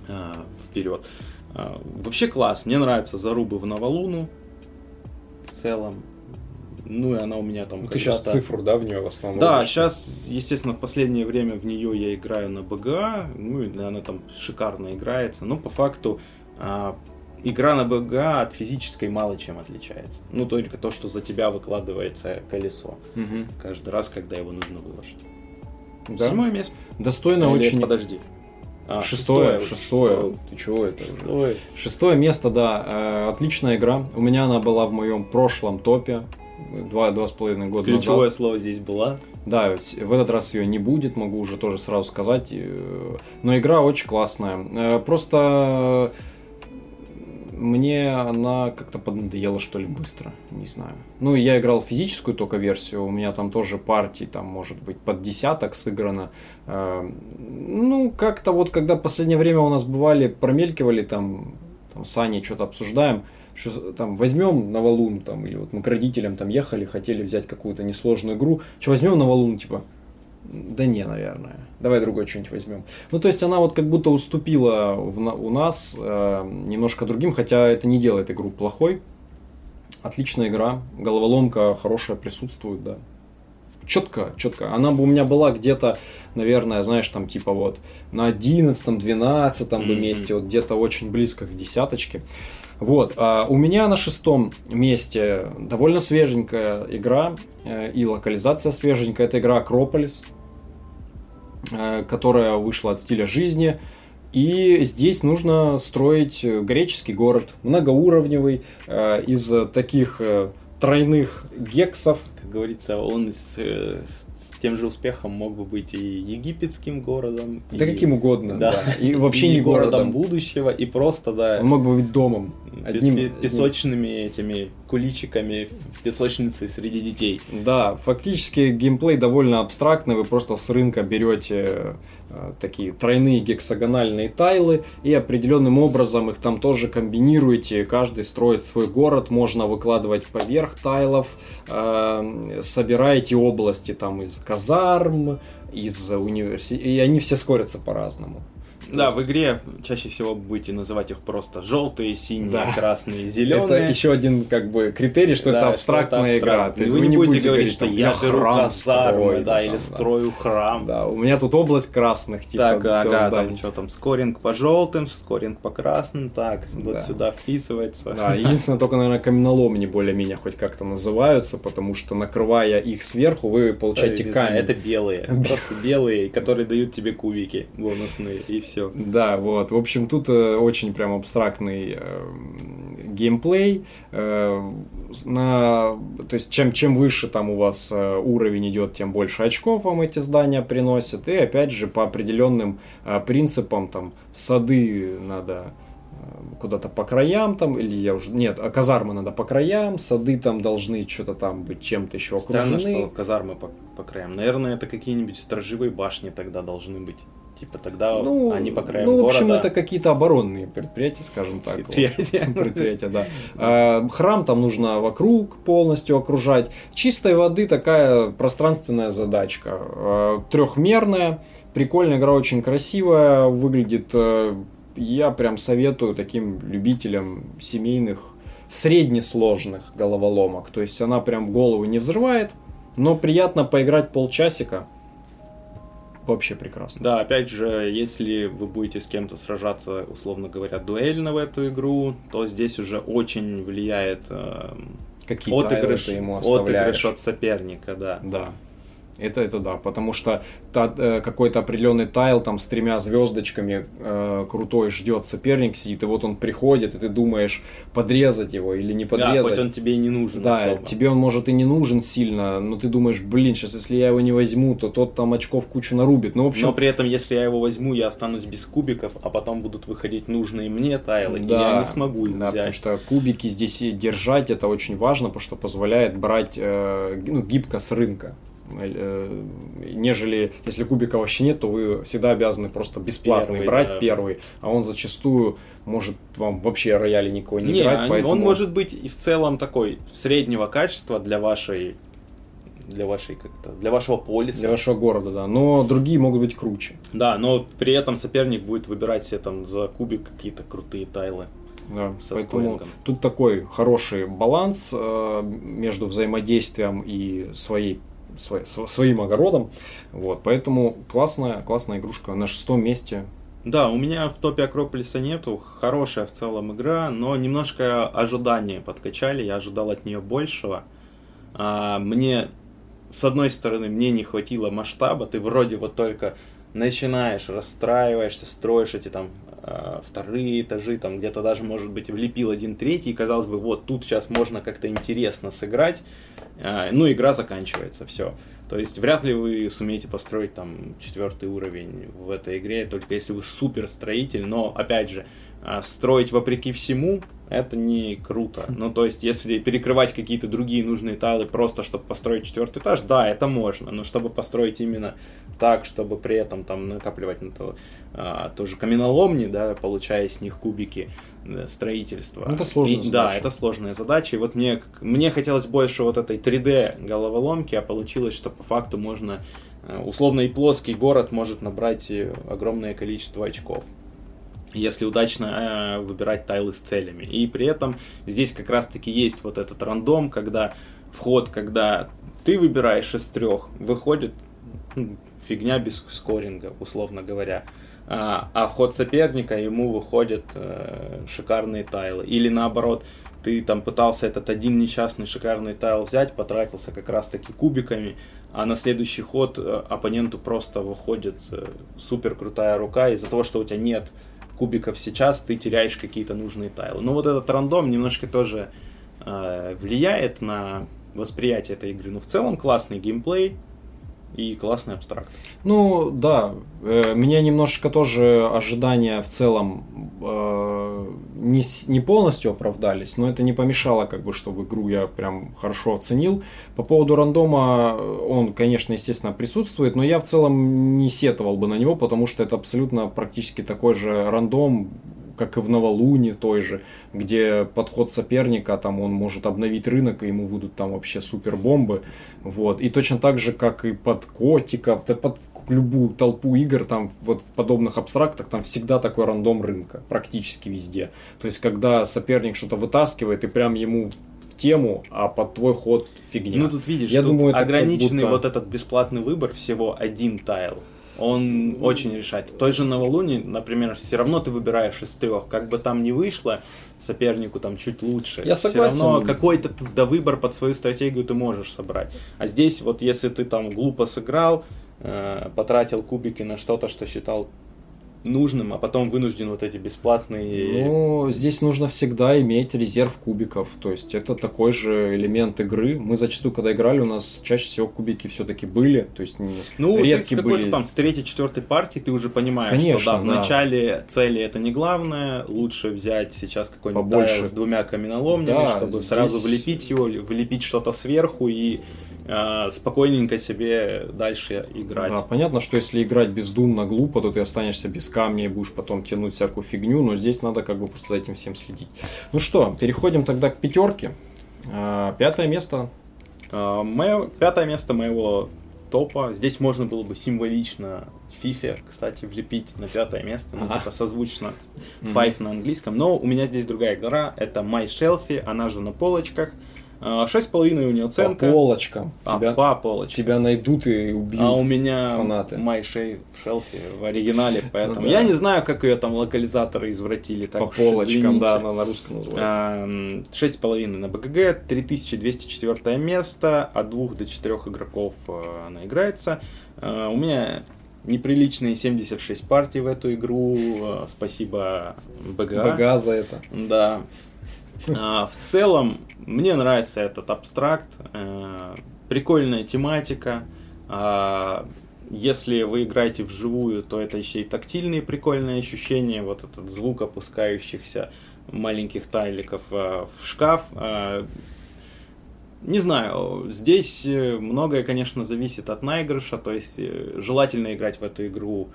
а, вперед. А, вообще класс, мне нравятся зарубы в Новолуну в целом. Ну и она у меня там. Ну, ты сейчас цифру, да, в нее в основном. Да, рубишь. сейчас, естественно, в последнее время в нее я играю на БГА, ну и она там шикарно играется. Но по факту а, игра на БГА от физической мало чем отличается. Ну только то, что за тебя выкладывается колесо угу. каждый раз, когда его нужно выложить. Да? Седьмое место. Достойно Или очень. Подожди. А, шестое, шестое, шестое. Ты чего это? Шестое. Шестое место, да. Э, отличная игра. У меня она была в моем прошлом топе два, два с половиной года Ключевое назад. слово здесь была. Да, в этот раз ее не будет, могу уже тоже сразу сказать. Э, но игра очень классная. Э, просто мне она как-то поднадоела, что ли, быстро, не знаю. Ну, я играл физическую только версию, у меня там тоже партии, там, может быть, под десяток сыграно. Э, ну, как-то вот, когда последнее время у нас бывали, промелькивали там, там с Аней что-то обсуждаем, что там возьмем на валун, там, или вот мы к родителям там ехали, хотели взять какую-то несложную игру, что возьмем на валун, типа, да не, наверное. Давай другой что-нибудь возьмем. Ну, то есть она вот как будто уступила в, у нас э, немножко другим, хотя это не делает игру плохой. Отличная игра, головоломка хорошая присутствует, да. Четко, четко. Она бы у меня была где-то, наверное, знаешь, там типа вот на 11 12 mm-hmm. бы месте, вот где-то очень близко к десяточке. Вот, а у меня на шестом месте довольно свеженькая игра э, и локализация свеженькая. Это игра Акрополис, э, которая вышла от стиля жизни. И здесь нужно строить греческий город, многоуровневый, э, из таких тройных гексов. Как говорится, он из тем же успехом мог бы быть и египетским городом. Да и, каким угодно. Да. да. И вообще и не городом. городом будущего, и просто, да. Он мог бы быть домом. Одним... Песочными этими куличиками в песочнице среди детей. Да, фактически геймплей довольно абстрактный. Вы просто с рынка берете э, такие тройные гексагональные тайлы и определенным образом их там тоже комбинируете. Каждый строит свой город, можно выкладывать поверх тайлов, э, собираете области там из казарм, из университета, и они все скорятся по-разному. Да, в игре чаще всего будете называть их просто желтые, синие, да. красные, зеленые. Это еще один как бы критерий, что да, это абстрактная что это игра. То есть вы, вы не будете говорить, что я беру казармы, строю, да, или там, строю да. храм. Да, у меня тут область красных, типа, так, ага, там что там, скоринг по желтым, скоринг по красным, так, вот да. сюда вписывается. Да, единственное, только, наверное, каменоломни более-менее хоть как-то называются, потому что накрывая их сверху, вы получаете камень. Это белые, просто белые, которые дают тебе кубики бонусные, и все все. Да, вот. В общем, тут э, очень прям абстрактный э, геймплей. Э, на, то есть, чем, чем выше там у вас э, уровень идет, тем больше очков вам эти здания приносят. И опять же, по определенным э, принципам, там, сады надо куда-то по краям там, или я уже... Нет, а казармы надо по краям, сады там должны что-то там быть чем-то еще окружены. Странно, что казармы по, по краям. Наверное, это какие-нибудь сторожевые башни тогда должны быть. Типа тогда ну, они по краям Ну, в общем, города... это какие-то оборонные предприятия, скажем так. Предприятия. Вот. Предприятия, да. А, храм там нужно вокруг полностью окружать. Чистой воды такая пространственная задачка. А, трехмерная. Прикольная игра, очень красивая. Выглядит... Э, я прям советую таким любителям семейных среднесложных головоломок. То есть она прям голову не взрывает, но приятно поиграть полчасика вообще прекрасно. Да, опять же, если вы будете с кем-то сражаться, условно говоря, дуэльно в эту игру, то здесь уже очень влияет э, Какие отыгрыш, ему отыгрыш от соперника, да. Да. Это, это да, потому что та, э, какой-то определенный тайл там с тремя звездочками э, крутой ждет соперник сидит, и вот он приходит, и ты думаешь подрезать его или не подрезать. Да, хоть он тебе и не нужен Да, особо. тебе он может и не нужен сильно, но ты думаешь, блин, сейчас если я его не возьму, то тот там очков кучу нарубит. Ну, в общем... Но при этом, если я его возьму, я останусь без кубиков, а потом будут выходить нужные мне тайлы, да, и я не смогу их да, взять. потому что кубики здесь держать, это очень важно, потому что позволяет брать э, ну, гибко с рынка. Э, нежели если кубика вообще нет, то вы всегда обязаны просто бесплатно первый, брать да. первый, а он зачастую может вам вообще рояли никого не, не играть. Поэтому... Он может быть и в целом такой среднего качества для вашей для вашей как-то для вашего полиса. Для вашего города, да. Но другие могут быть круче. Да, но при этом соперник будет выбирать себе там за кубик какие-то крутые тайлы. Да, со поэтому скорингом. тут такой хороший баланс э, между взаимодействием и своей своим огородом. Вот, поэтому классная, классная игрушка на шестом месте. Да, у меня в топе Акрополиса нету. Хорошая в целом игра, но немножко ожидания подкачали. Я ожидал от нее большего. А, мне, с одной стороны, мне не хватило масштаба. Ты вроде вот только начинаешь, расстраиваешься, строишь эти там э, вторые этажи, там где-то даже, может быть, влепил один третий, и казалось бы, вот тут сейчас можно как-то интересно сыграть, а, ну, игра заканчивается, все. То есть вряд ли вы сумеете построить там четвертый уровень в этой игре, только если вы супер строитель, но опять же, а, строить вопреки всему, это не круто. Ну, то есть, если перекрывать какие-то другие нужные тайлы просто, чтобы построить четвертый этаж, да, это можно, но чтобы построить именно так, чтобы при этом там накапливать на то, а, тоже каменоломни, да, получая с них кубики э, строительства. Ну, это сложная и, задача. Да, это сложная задача. И вот мне, мне хотелось больше вот этой 3D головоломки, а получилось, что по факту можно э, условно и плоский город может набрать э, огромное количество очков если удачно э, выбирать тайлы с целями. И при этом здесь как раз-таки есть вот этот рандом, когда вход, когда ты выбираешь из трех, выходит ну, фигня без скоринга, условно говоря. А, а вход соперника ему выходят э, шикарные тайлы. Или наоборот, ты там пытался этот один несчастный шикарный тайл взять, потратился как раз таки кубиками, а на следующий ход э, оппоненту просто выходит э, супер крутая рука из-за того, что у тебя нет кубиков сейчас, ты теряешь какие-то нужные тайлы. Но вот этот рандом немножко тоже э, влияет на восприятие этой игры. Но в целом классный геймплей, и классный абстракт. Ну да, э, меня немножечко тоже ожидания в целом э, не, не полностью оправдались, но это не помешало, как бы, чтобы игру я прям хорошо оценил. По поводу рандома, он, конечно, естественно, присутствует, но я в целом не сетовал бы на него, потому что это абсолютно практически такой же рандом, как и в Новолуне той же, где подход соперника, там он может обновить рынок, и ему будут там вообще супер бомбы. Вот. И точно так же, как и под котиков, под любую толпу игр, там вот в подобных абстрактах, там всегда такой рандом рынка, практически везде. То есть, когда соперник что-то вытаскивает, и прям ему в тему, а под твой ход фигня. Ну тут видишь, Я тут думаю, ограниченный будто... вот этот бесплатный выбор всего один тайл он очень решает. В той же Новолунии, например, все равно ты выбираешь из трех. Как бы там ни вышло, сопернику там чуть лучше. Я согласен. Все равно какой-то да, выбор под свою стратегию ты можешь собрать. А здесь вот если ты там глупо сыграл, э, потратил кубики на что-то, что считал нужным, а потом вынужден вот эти бесплатные... Ну, здесь нужно всегда иметь резерв кубиков. То есть это такой же элемент игры. Мы зачастую, когда играли, у нас чаще всего кубики все-таки были. То есть не Ну, редкие ты были. там с третьей, четвертой партии ты уже понимаешь, Конечно, что да, в да. начале цели это не главное, лучше взять сейчас какой-нибудь Побольше. с двумя каменоломнями, Да, чтобы здесь- сразу влепить его, влепить что-то сверху и а, спокойненько себе дальше играть. Да, понятно, что если играть бездумно, глупо, то ты останешься без камня и будешь потом тянуть всякую фигню, но здесь надо как бы просто за этим всем следить. Ну что, переходим тогда к пятерке. А, Пятое место. А, мое- пятое место моего топа. Здесь можно было бы символично FIFA, кстати, влепить на пятое место, ну, Ага. типа созвучно. Five на английском. Но у меня здесь другая игра. Это My Shelfie, она же на полочках. А, Шесть с половиной у нее оценка. По полочкам. А, тебя, по полочкам. тебя найдут и убьют. А у меня фанаты. My Shave Shelfie в оригинале, поэтому Ну да. я не знаю, как ее там локализаторы извратили. Так По полочкам, извините. да, она на русском называется. Ам, 6,5 на БГГ, 3204 место, от 2 до 4 игроков э, она играется. Э, У меня неприличные 76 партий в эту игру, э, спасибо БГА. БГА за это. Да. А, В целом, мне нравится этот абстракт. э, Прикольная тематика. А, Если вы играете вживую, то это еще и тактильные прикольные ощущения. Вот этот звук опускающихся маленьких тайликов э, в шкаф. А, Не знаю, здесь э, многое, конечно, зависит от наигрыша, то есть э, желательно играть в эту игру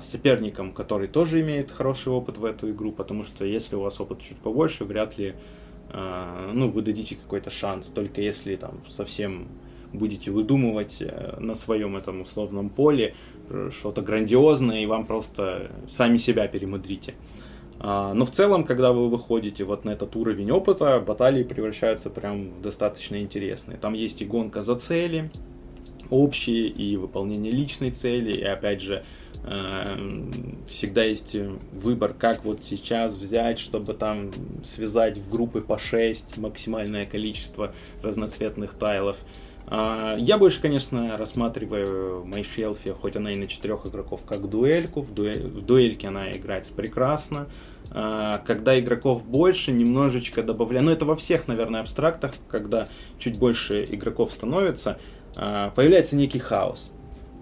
с соперником, который тоже имеет хороший опыт в эту игру, потому что если у вас опыт чуть побольше, вряд ли ну, вы дадите какой-то шанс, только если там совсем будете выдумывать э, на своем этом условном поле э, что-то грандиозное, и вам просто сами себя перемудрите. А, Но в целом, когда вы выходите вот на этот уровень опыта, баталии превращаются прям в достаточно интересные. Там есть и гонка за цели, общие, и выполнение личной цели, и опять же, всегда есть выбор, как вот сейчас взять, чтобы там связать в группы по 6 максимальное количество разноцветных тайлов. А, Я больше, конечно, рассматриваю MyShelfie, хоть она и на четырех игроков, как дуэльку. В, дуэль- в дуэльке она играется прекрасно. А, Когда игроков больше, немножечко добавляю. Ну, это во всех, наверное, абстрактах, когда чуть больше игроков становится, а, появляется некий хаос.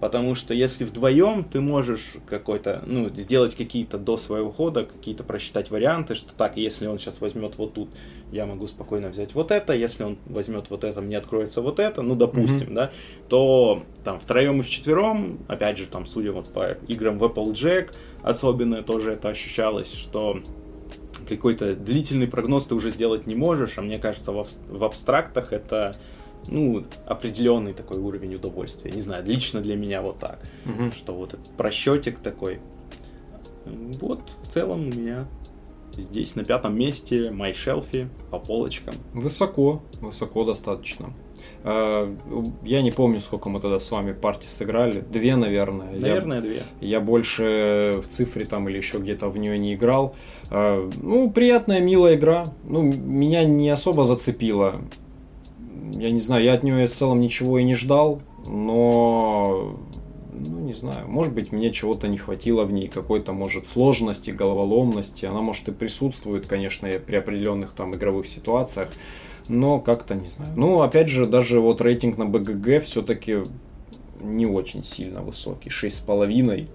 Потому что если вдвоем ты можешь какой-то, ну, сделать какие-то до своего хода, какие-то просчитать варианты, что так, если он сейчас возьмет вот тут, я могу спокойно взять вот это, если он возьмет вот это, мне откроется вот это, ну, допустим, да, то там втроем и вчетвером, опять же, там, судя вот по играм в Applejack, особенно тоже это ощущалось, что какой-то длительный прогноз ты уже сделать не можешь, а мне кажется, в абстрактах это ну, определенный такой уровень удовольствия. Не знаю, лично для меня вот так. Мгм. Что вот этот просчетик такой. Вот, в целом у меня здесь на пятом месте My Shelfie по полочкам. Высоко, высоко достаточно. А, Я не помню, сколько мы тогда с вами партий сыграли. Две, наверное. Я- Наверное, две. Я больше в цифре там или еще где-то в нее не играл. А, Ну, приятная, милая игра. Ну, меня не особо зацепила. Я не знаю, я от нее в целом ничего и не ждал, но ну, не знаю, может быть, мне чего-то не хватило в ней, какой-то, может, сложности, головоломности. Она, может, и присутствует, конечно, при определенных там игровых ситуациях, но как-то не знаю. Ну, опять же, даже вот рейтинг на БГГ все-таки не очень сильно высокий, 6,5.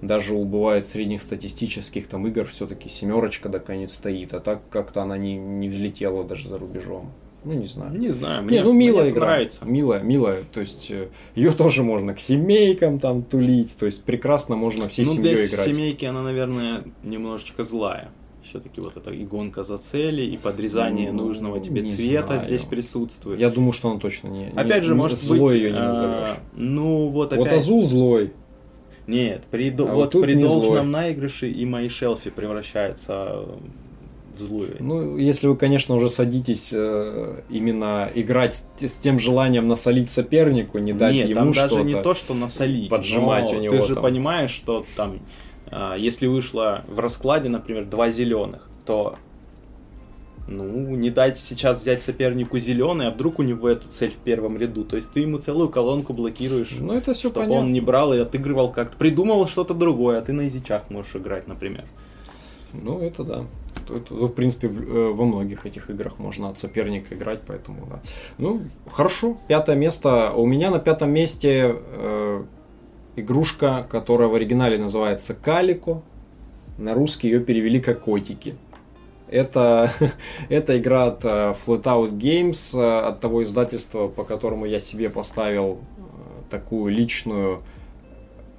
Даже у бывает среднестатистических там игр все-таки семерочка до конец стоит, а так как-то она не, не взлетела даже за рубежом. Ну, не знаю. Не знаю, Не, мне, ну милая мне игра. нравится. Милая, милая. То есть ее тоже можно к семейкам там тулить. То есть прекрасно можно всей ну, семьей для играть. семейки она, наверное, немножечко злая. Все-таки вот эта и гонка за цели, и подрезание Ну, нужного тебе не цвета знаю. здесь присутствует. Я думаю, что она точно не. Опять не- же, не- может злой быть, ее не а, назовешь. ну вот Вот опять. Азул злой. Нет, при, А вот вот при не должном наигрыше и мои шелфи превращается в злую. Ну, если вы, конечно, уже садитесь э, именно играть с, с тем желанием насолить сопернику, не дать Нет, ему там что-то. даже не то, что насолить. поджимать у него Ты же там. понимаешь, что там, а, если вышло в раскладе, например, два зеленых, то ну, не дать сейчас взять сопернику зеленый, а вдруг у него эта цель в первом ряду. То есть ты ему целую колонку блокируешь, Ну, это все чтобы понятно. он не брал и отыгрывал как-то. Придумывал что-то другое, а ты на изичах можешь играть, например. Ну, это да. Это, в принципе, э, во многих этих играх можно от соперника играть, поэтому да. Ну, хорошо. Пятое место. У меня на пятом месте э, игрушка, которая в оригинале называется Калико. На русский ее перевели как котики. Это, это игра от э, Flatout Games, э, от того издательства, по которому я себе поставил такую личную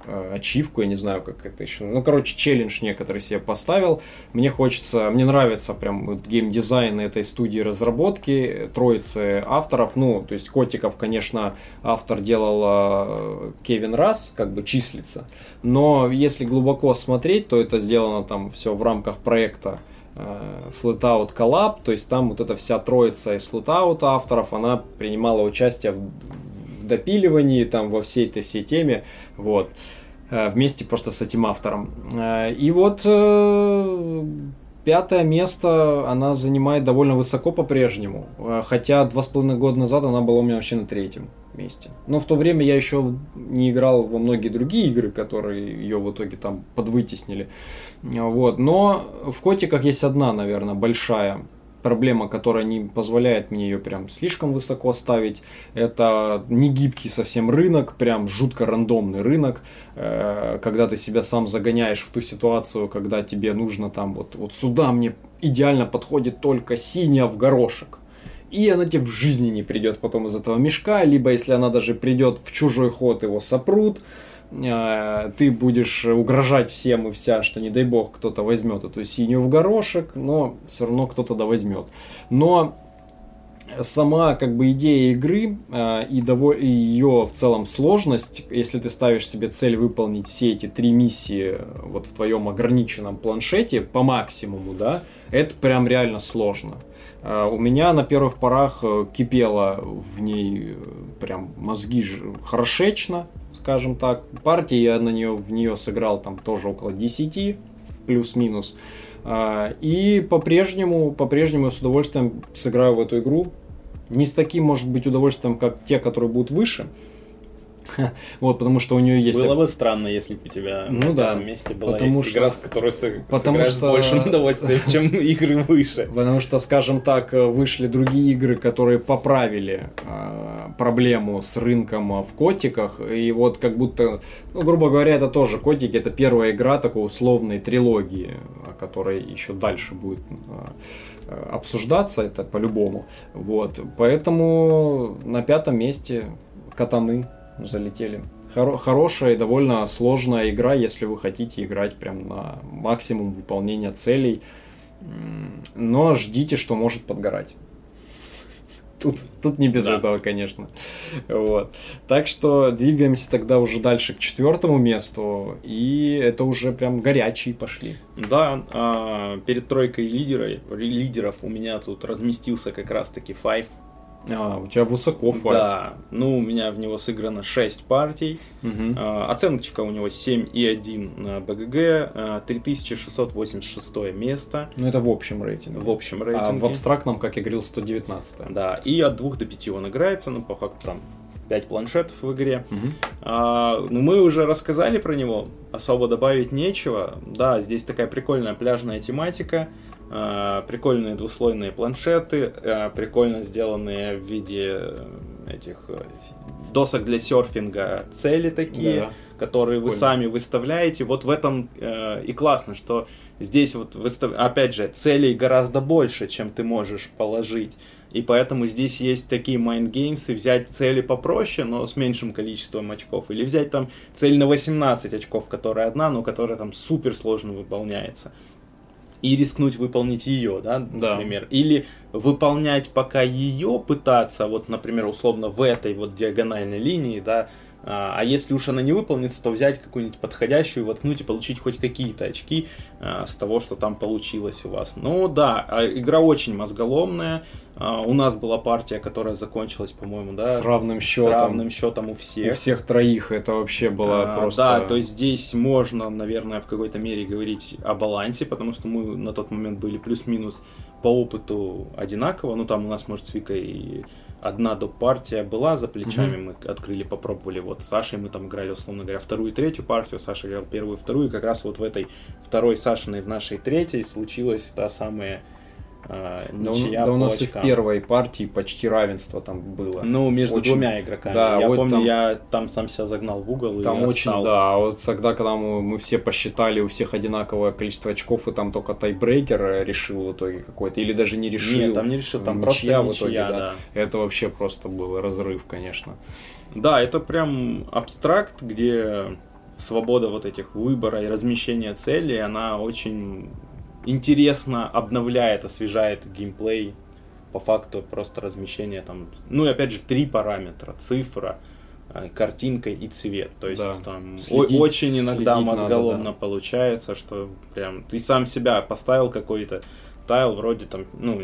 ачивку, я не знаю, как это еще. Ну, короче, челлендж некоторый себе поставил. Мне хочется, мне нравится прям вот геймдизайн этой студии разработки, троицы авторов. Ну, то есть котиков, конечно, автор делал э, Кевин Расс, как бы числится. Но если глубоко смотреть, то это сделано там все в рамках проекта э, Flatout Collab, то есть там вот эта вся троица из Flatout авторов, она принимала участие в допиливании, там во всей этой всей теме, вот, э, вместе просто с этим автором. Э, И вот э, пятое место она занимает довольно высоко по-прежнему, хотя два с половиной года назад она была у меня вообще на третьем месте. Но в то время я еще не играл во многие другие игры, которые ее в итоге там подвытеснили. Вот. Но в котиках есть одна, наверное, большая проблема, которая не позволяет мне ее прям слишком высоко ставить. Это не гибкий совсем рынок, прям жутко рандомный рынок, э, когда ты себя сам загоняешь в ту ситуацию, когда тебе нужно там вот, вот сюда мне идеально подходит только синяя в горошек. И она тебе в жизни не придет потом из этого мешка, либо если она даже придет в чужой ход, его сопрут, ты будешь угрожать всем и вся, что не дай бог кто-то возьмет эту синюю в горошек, но все равно кто-то да возьмет. Но сама как бы идея игры э, и, дово- и ее в целом сложность, если ты ставишь себе цель выполнить все эти три миссии э, вот в твоем ограниченном планшете по максимуму, да, это прям реально сложно. Э, У меня на первых порах э, кипело в ней э, прям мозги хорошечно, скажем так. Партии я на нее в нее сыграл там тоже около 10 плюс-минус. А, И по-прежнему, по-прежнему с удовольствием сыграю в эту игру. Не с таким, может быть, удовольствием, как те, которые будут выше. Вот, потому что у нее есть... Было бы странно, если бы у тебя Ну на да, месте была потому игра, что- с которой ты потому что- с большим удовольствием, чем игры выше. Потому что, скажем так, вышли другие игры, которые поправили э, проблему с рынком в котиках. И вот как будто, ну, грубо говоря, это тоже котики. Это первая игра такой условной трилогии, о которой еще дальше будет э, обсуждаться. Это по-любому. Вот. Поэтому на пятом месте катаны залетели. Хоро- хорошая и довольно сложная игра, если вы хотите играть прям на максимум выполнения целей. Но ждите, что может подгорать. Тут, тут не без Да. этого, конечно. Вот. Так что двигаемся тогда уже дальше к четвертому месту. И это уже прям горячие пошли. Да, а, перед тройкой лидеров, лидеров у меня тут разместился как раз-таки Five. А, у тебя высоко файль. Да, ну у меня в него сыграно 6 партий. Мгм. А, Оценочка у него 7,1 на БГГ, а, 3686 место Ну, это в общем рейтинге. в общем а рейтинге. в абстрактном, как я говорил, 119 Да, и от 2 до 5 он играется, ну по факту там 5 планшетов в игре. Мгм. А, ну, мы уже рассказали про него, особо добавить нечего. Да, здесь такая прикольная пляжная тематика, а, прикольные двуслойные планшеты, а, прикольно сделанные в виде э, этих э, досок для серфинга цели такие, Да. которые вы Прикольно. сами выставляете. Вот в этом э, и классно, что здесь вот выстав- опять же целей гораздо больше, чем ты можешь положить. И поэтому здесь есть такие mind games, и взять цели попроще, но с меньшим количеством очков. Или взять там цель на 18 очков, которая одна, но которая там супер сложно выполняется. И рискнуть выполнить ее, да, Да. например. Или выполнять пока ее пытаться, вот, например, условно в этой вот диагональной линии, да, а а если уж она не выполнится, то взять какую-нибудь подходящую, воткнуть и получить хоть какие-то очки а, с того, что там получилось у вас. Ну да, а игра очень мозголомная. У нас была партия, которая закончилась, по-моему, да, С равным с счетом. равным счетом у У всех. всех троих это вообще было А, просто... Да, то есть здесь можно, наверное, в какой-то мере говорить о балансе, потому что мы на тот момент были плюс-минус по опыту одинаково. Ну, там у нас, может, с Викой одна доп. партия была за плечами, mm-hmm. мы открыли, попробовали. Вот с Сашей мы там играли, условно говоря, вторую и третью партию, Саша играл первую и вторую, и как раз вот в этой второй Сашиной, в нашей третьей случилась та самая ничья да, да у нас и в первой партии почти равенство там было. Ну, между очень, двумя игроками. Да, я вот помню, там, я там сам себя загнал в угол там и очень, отстал. да. А вот тогда, когда мы, мы все посчитали, у всех одинаковое количество очков, и там только тайбрейкер решил в итоге какой-то, или даже не решил. Нет, там не решил, там ничья просто ничья, в итоге, да. да. Это вообще просто был разрыв, конечно. Да, это прям абстракт, где свобода вот этих выбора и размещения целей, она очень интересно обновляет, освежает геймплей. По факту просто размещение там, ну и опять же три параметра, цифра, э, картинка и цвет. То есть да. там следить, очень иногда мозголомно надо, да. получается, что прям ты сам себя поставил какой-то тайл вроде там, ну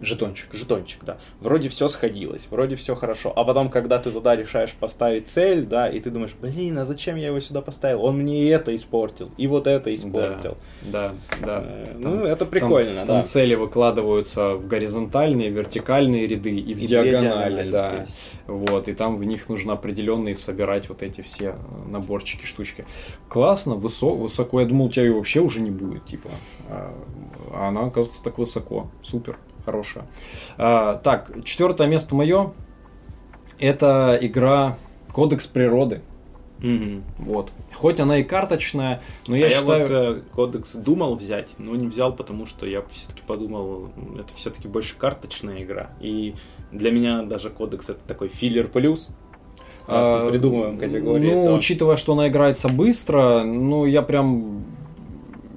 Жетончик. Жетончик, да. Вроде все сходилось, вроде все хорошо. А потом, когда ты туда решаешь поставить цель, да, и ты думаешь, блин, а зачем я его сюда поставил? Он мне и это испортил, и вот это испортил. Да, да. да. Э, там, ну, это прикольно, там, да. Там цели выкладываются в горизонтальные, вертикальные ряды и в и диагонали, да. Есть. Вот, и там в них нужно определенные собирать вот эти все наборчики, штучки. Классно, высо высоко. Я думал, у тебя ее вообще уже не будет, типа. А, а она, оказывается, так высоко. Супер хорошая. А, так, четвертое место мое. Это игра Кодекс природы. Угу. Вот. Хоть она и карточная, но я а считаю... я вот э, кодекс думал взять, но не взял, потому что я все-таки подумал, это все-таки больше карточная игра. И для меня даже кодекс это такой филлер плюс. Раз а, мы придумываем категории. Ну, то... учитывая, что она играется быстро, ну, я прям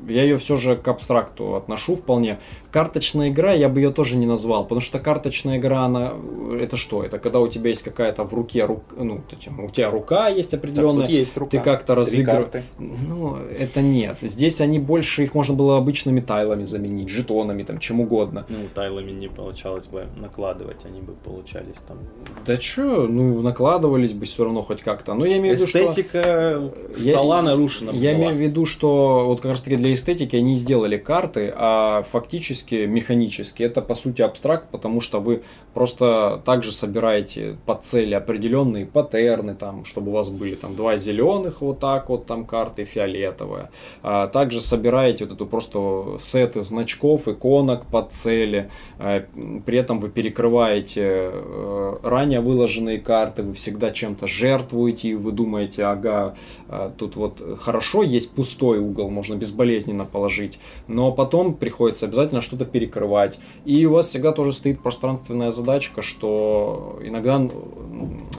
я ее все же к абстракту отношу вполне. Карточная игра, я бы ее тоже не назвал, потому что карточная игра, она, это что? Это когда у тебя есть какая-то в руке, рук, ну, у тебя рука есть определенная, так, есть рука. ты как-то разыгрываешь. Ну, это нет. Здесь они больше, их можно было обычными тайлами заменить, жетонами, там, чем угодно. Ну, тайлами не получалось бы накладывать, они бы получались там. Да что, ну, накладывались бы все равно хоть как-то. Но я имею в виду, что... Эстетика стола я, нарушена Я была. имею в виду, что вот как раз таки для эстетики они сделали карты, а фактически физически, механически. Это по сути абстракт, потому что вы просто также собираете под цели определенные паттерны, там, чтобы у вас были там два зеленых вот так вот там карты фиолетовая. А также собираете вот эту просто сеты значков, иконок под цели. А, при этом вы перекрываете э, ранее выложенные карты, вы всегда чем-то жертвуете, и вы думаете, ага, а, тут вот хорошо, есть пустой угол, можно безболезненно положить, но потом приходится обязательно что что-то перекрывать. И у вас всегда тоже стоит пространственная задачка, что иногда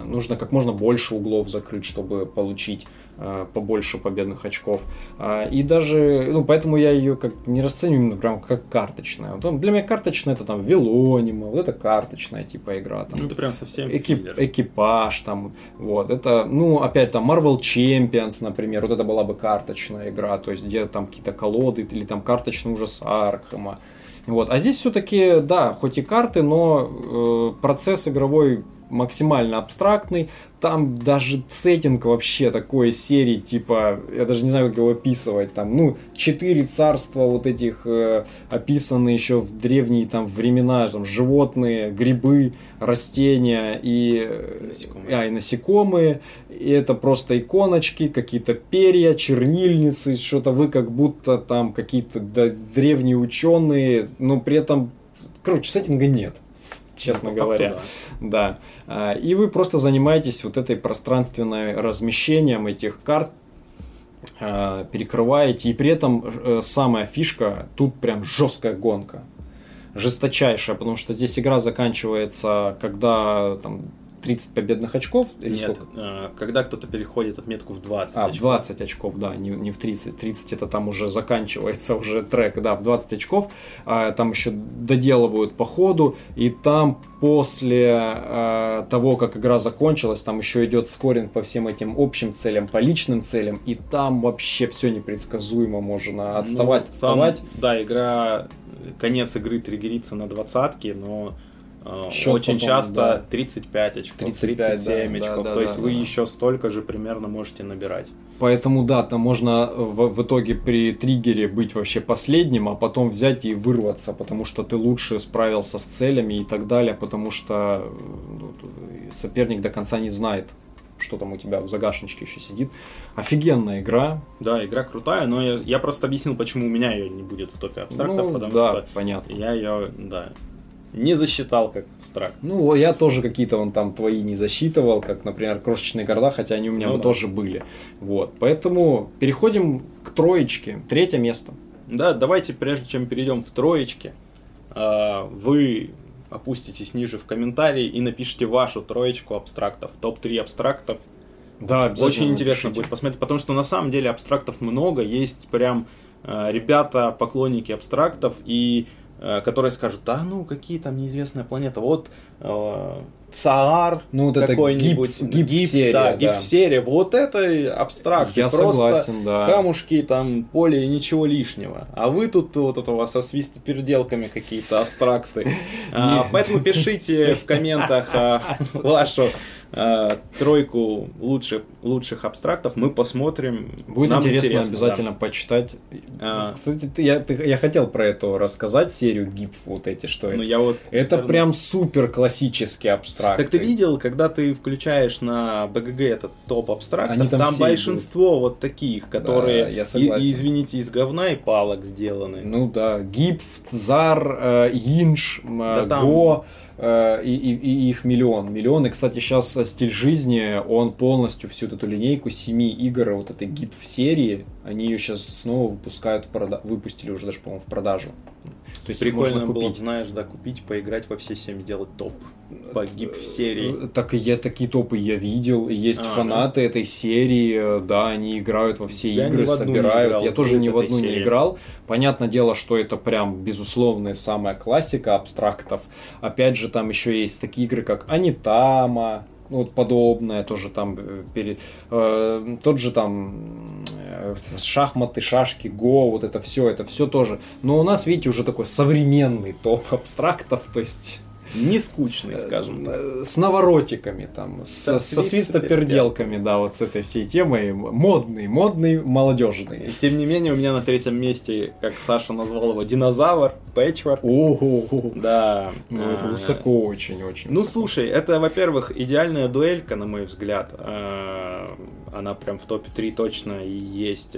нужно как можно больше углов закрыть, чтобы получить э, побольше победных очков. А, и даже, ну, поэтому я ее как не расцениваю именно прям как карточная. Вот, для меня карточная это там Велонима, вот это карточная типа игра. Там, ну, это прям совсем экип, экипаж там, вот. Это, ну, опять там Marvel Champions, например, вот это была бы карточная игра, то есть где там какие-то колоды или там карточный ужас Аркхема. Вот. А здесь все-таки, да, хоть и карты, но э, процесс игровой максимально абстрактный. Там даже сеттинг вообще такой серии, типа, я даже не знаю, как его описывать. Там, ну, четыре царства вот этих э, описаны еще в древние там времена, там, животные, грибы, растения и насекомые. А, и насекомые. И это просто иконочки, какие-то перья, чернильницы, что-то вы как будто там какие-то да, древние ученые, но при этом, короче, сеттинга нет честно ну, говоря. Факту, да. да. И вы просто занимаетесь вот этой пространственной размещением этих карт, а, перекрываете, и при этом э, самая фишка, тут прям жесткая гонка. Жесточайшая, потому что здесь игра заканчивается, когда там 30 победных очков? Или Нет, сколько? Э, когда кто-то переходит отметку в 20 А, очков. в 20 очков, да, не, не в 30. 30 это там уже заканчивается уже трек, да, в 20 очков. А, там еще доделывают по ходу, и там после а, того, как игра закончилась, там еще идет скоринг по всем этим общим целям, по личным целям, и там вообще все непредсказуемо, можно отставать, ну, отставать. Там, да, игра, конец игры триггерится на двадцатке, но Счет очень потом, часто да. 35 очков, 35, 37 да, очков. да, То да, есть да, вы да. еще столько же примерно можете набирать. Поэтому да, там можно в, в итоге при триггере быть вообще последним, а потом взять и вырваться, потому что ты лучше справился с целями и так далее, потому что э, ну, соперник до конца не знает, что там у тебя в загашничке еще сидит. Офигенная игра. Да, игра крутая, но я, я просто объяснил, почему у меня ее не будет в топе абстрактов, Ну, потому да, что понятно. я ее, да, не засчитал как абстракт. Ну, я тоже какие-то вон там твои не засчитывал, как, например, крошечные города, хотя они у меня Ну бы да. тоже были. Вот. Поэтому переходим к троечке. Третье место. Да, давайте, прежде чем перейдем в троечки, а, вы опуститесь ниже в комментарии и напишите вашу троечку абстрактов, топ-3 абстрактов. Да, Очень интересно будет посмотреть, потому что на самом деле абстрактов много, есть прям э, ребята, поклонники абстрактов, и которые скажут, да ну какие там неизвестная планета, вот э, Цаар Ну, вот какой-нибудь, гип- гип-серия, да, да. гип-серия, вот это абстракт, Я просто согласен, да. камушки, там, поле и ничего лишнего. А вы тут вот это у вас со свистоперделками какие-то абстракты. А. Поэтому пишите в комментах а, вашу а, тройку лучших, лучших абстрактов. Мы посмотрим. Будет Нам интересно, обязательно почитать. А. Кстати, ты- я, ты- я хотел про это рассказать, серию гип, вот эти, что Ну, это. я вот, Это наверное, прям супер классический абстракт. Так ты видел, когда ты включаешь на БГГ этот топ абстрактов, Они там там, большинство вот таких, которые, я и- согласен. и, извините, из говна и палок сделаны. Ну да, Гип, Зар, э, Инж, э, Да там- Го э, и, и- и их миллион. Миллион. И, кстати, сейчас стиль жизни, он полностью всю эту линейку семи игр вот этой Гип в серии, они ее сейчас снова выпускают, в прода- выпустили уже даже, по-моему, в продажу. То есть Прикольно можно было, купить. знаешь, да, купить, поиграть во все семь, сделать топ по гип серии. Э, Так и я такие топы я видел, есть А, фанаты этой серии, э, да, они играют во все Я игры, в не собирают. играл я тоже ни в одну не серии. играл. Понятное дело, что это прям безусловная самая классика абстрактов. Опять же, там еще есть такие игры, как Анитама, вот подобное тоже там э, перед э, тот же там э, шахматы, шашки, го, вот это все, это все тоже. Но у нас, видите, уже такой современный топ абстрактов, то есть Не скучный, скажем так. Э, С наворотиками, там, с- Да, со свистоперделками. да, вот с этой всей темой. Модный, модный, молодежный. Тем не менее, у меня на третьем месте, как Саша назвал его, динозавр, Пэтчворк. Ого, Да. ну это а, высоко очень-очень. Ну, слушай, это, во-первых, идеальная дуэлька, на мой взгляд. А, Она прям в топе 3 точно и есть.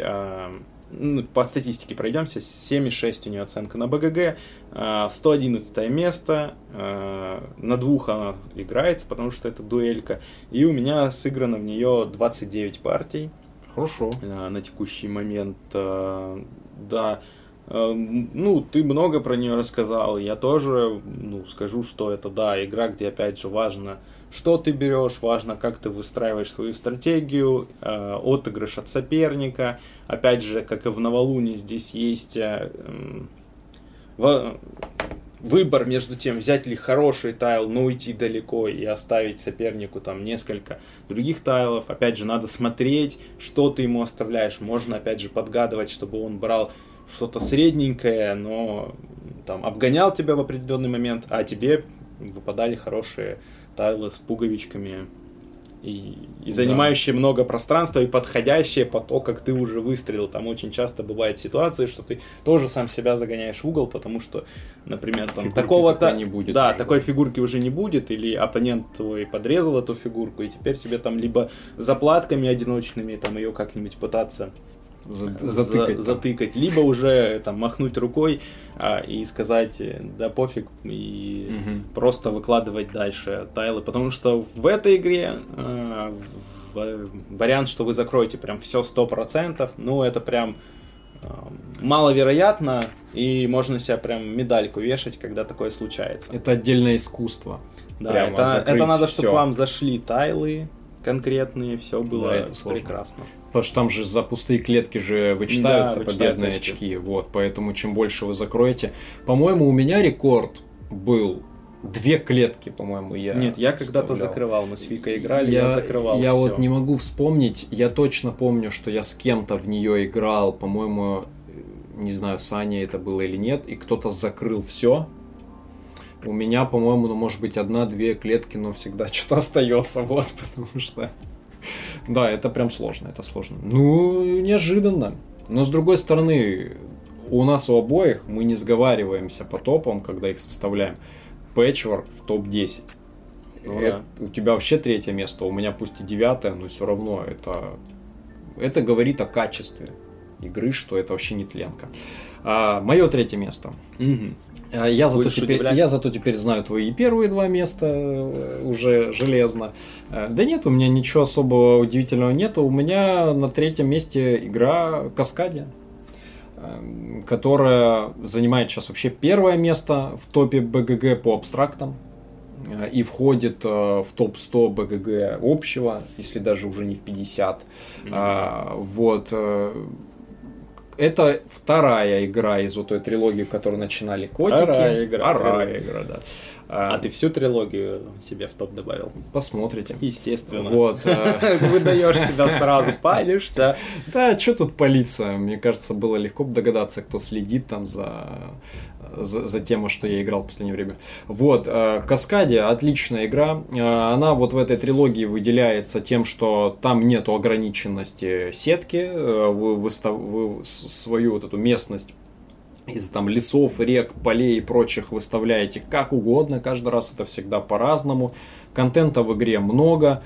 А, ну, По статистике пройдемся. 7,6 у нее оценка на БГГ. а, 111 место. а, На двух она играется, потому что это дуэлька. И у меня сыграно в нее 29 партий Хорошо. а, на текущий момент. а, Да. А, Ну, ты много про нее рассказал. Я тоже, ну, скажу, что это, да, игра, где, опять же, важно, что ты берешь, важно, как ты выстраиваешь свою стратегию, а, отыгрыш от соперника. Опять же, как и в Новолуне, здесь есть во- выбор между тем, взять ли хороший тайл, но уйти далеко и оставить сопернику там несколько других тайлов. Опять же, надо смотреть, что ты ему оставляешь. Можно, опять же, подгадывать, чтобы он брал что-то средненькое, но там обгонял тебя в определенный момент, а тебе выпадали хорошие тайлы с пуговичками и, и Да. занимающие много пространства и подходящие по то, как ты уже выстрелил. Там очень часто бывают ситуации, что ты тоже сам себя загоняешь в угол, потому что, например, там такого-то не будет да, уже. такой фигурки уже не будет, или оппонент твой подрезал эту фигурку, и теперь тебе там либо заплатками одиночными там ее как-нибудь пытаться За- за- затыкать. затыкать, либо уже там махнуть рукой а, и сказать, э, да пофиг, и Мгм. просто выкладывать дальше тайлы, потому что в этой игре э, в- вариант, что вы закроете прям все 100%, ну это прям э, маловероятно, и можно себе прям медальку вешать, когда такое случается. Это отдельное искусство. Да, прямо это, это надо, чтобы вам зашли тайлы конкретные, все было это сложно. прекрасно. Потому что там же за пустые клетки же вычитаются Да, победные очки. очки. Вот, поэтому чем больше вы закроете. По-моему, у меня рекорд был две клетки, по-моему, я. Нет, я когда-то закрывал, мы с Викой играли, я, закрывал Я всё. вот не могу вспомнить. Я точно помню, что я с кем-то в нее играл. По-моему, э, не знаю, Саня это было или нет, и кто-то закрыл все. У меня, по-моему, ну, может быть, одна-две клетки, но всегда что-то остается, вот, потому что... Да, это прям сложно, это сложно. Ну, неожиданно. Но с другой стороны, у нас у обоих мы не сговариваемся по топам, когда их составляем. Пэтчворк в топ-10. Ну, это, да. У тебя вообще третье место, у меня пусть и девятое, но все равно это, это говорит о качестве игры, что это вообще не тленка. А, мое третье место. Угу. Я зато, теперь, я зато теперь знаю твои первые два места э, уже железно. Э, да нет, у меня ничего особого удивительного нету. У меня на третьем месте игра Каскадия которая занимает сейчас вообще первое место в топе БГГ по абстрактам и входит в топ-100 БГГ общего, если даже уже не в 50. Mm-hmm. Вот это вторая игра из вот той трилогии, которую начинали котики. Вторая игра. Вторая игра, да. А, а ты всю трилогию себе в топ добавил? Посмотрите. Естественно. Вот. Э, Выдаешь себя сразу, палишься. Да, что тут палиться? Мне кажется, было легко догадаться, кто следит там за за, за тем, что я играл в последнее время. Вот, э, Каскадия отличная игра. Э, она вот в этой трилогии выделяется тем, что там нету ограниченности сетки. Э, вы, выстав, вы свою вот эту местность из там лесов, рек, полей и прочих выставляете как угодно. Каждый раз это всегда по-разному. Контента в игре много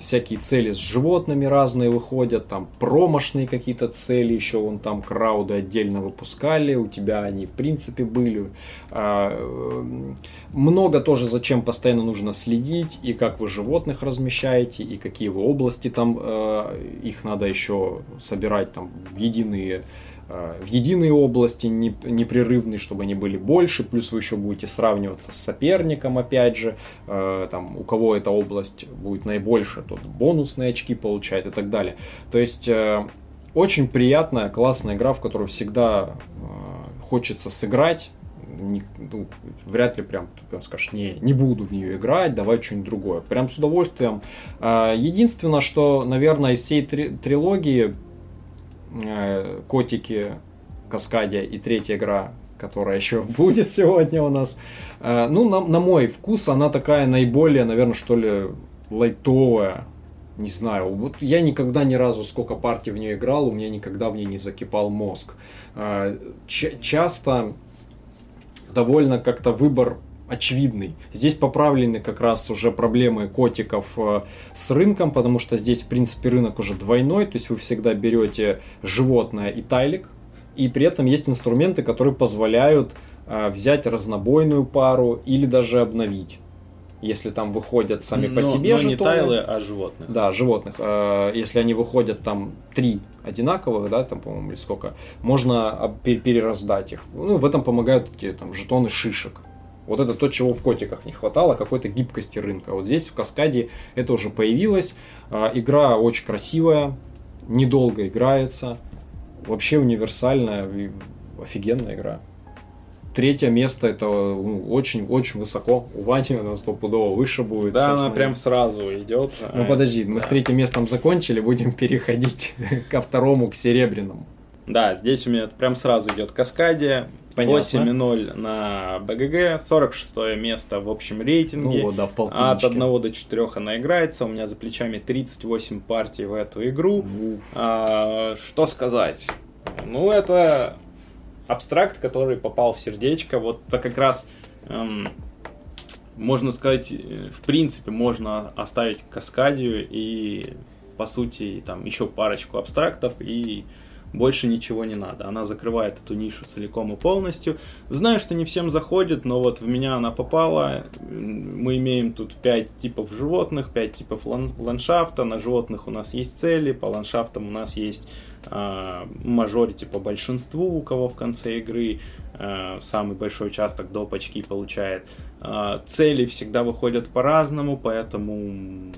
всякие цели с животными разные выходят, там промышленные какие-то цели, еще вон там крауды отдельно выпускали, у тебя они в принципе были. А, э, много тоже зачем постоянно нужно следить, и как вы животных размещаете, и какие вы области там, э, их надо еще собирать там в единые в единой области непрерывные, чтобы они были больше, плюс вы еще будете сравниваться с соперником, опять же, э, там, у кого эта область будет наибольше, тот бонусные очки получает и так далее. То есть, э, очень приятная, классная игра, в которую всегда хочется сыграть, не, ну, вряд ли прям, прям скажешь, не, не буду в нее играть, давай что-нибудь другое. Прям с удовольствием. Единственное, что, наверное, из всей три, трилогии Э, котики, Каскадия и третья игра, которая еще будет сегодня у нас. Э, ну, на, на мой вкус, она такая наиболее, наверное, что ли, лайтовая. Не знаю, вот я никогда ни разу сколько партий в нее играл, у меня никогда в ней не закипал мозг. Э, ч- часто довольно как-то выбор очевидный. Здесь поправлены как раз уже проблемы котиков э, с рынком, потому что здесь, в принципе, рынок уже двойной, то есть вы всегда берете животное и тайлик, и при этом есть инструменты, которые позволяют э, взять разнобойную пару или даже обновить. Если там выходят сами но, по себе но жетоны. не тайлы, а животных. Да, животных. Э, если они выходят там три одинаковых, да, там, по-моему, или сколько, можно перераздать их. Ну, в этом помогают эти там жетоны шишек. Вот это то, чего в котиках не хватало, какой-то гибкости рынка. Вот здесь в Каскаде это уже появилось. А, игра очень красивая, недолго играется. Вообще универсальная, офигенная игра. Третье место это очень-очень ну, высоко. У Вани она стопудово выше будет. Да, она прям сразу идет. Ну подожди, мы да. с третьим местом закончили, будем переходить ко второму, к серебряному. Да, здесь у меня прям сразу идет Каскадия, 8,0 на БГГ, 46 место в общем рейтинге. Ну, да, в От 1 до 4 она играется. У меня за плечами 38 партий в эту игру. А, что сказать? Ну, это абстракт, который попал в сердечко. Вот это как раз, эм, можно сказать, э, в принципе, можно оставить Каскадию и, по сути, там еще парочку абстрактов и больше ничего не надо. Она закрывает эту нишу целиком и полностью. Знаю, что не всем заходит, но вот в меня она попала. Мы имеем тут 5 типов животных, 5 типов лан- ландшафта. На животных у нас есть цели, по ландшафтам у нас есть э, мажорити по большинству, у кого в конце игры э, самый большой участок доп. очки получает. Э, цели всегда выходят по-разному, поэтому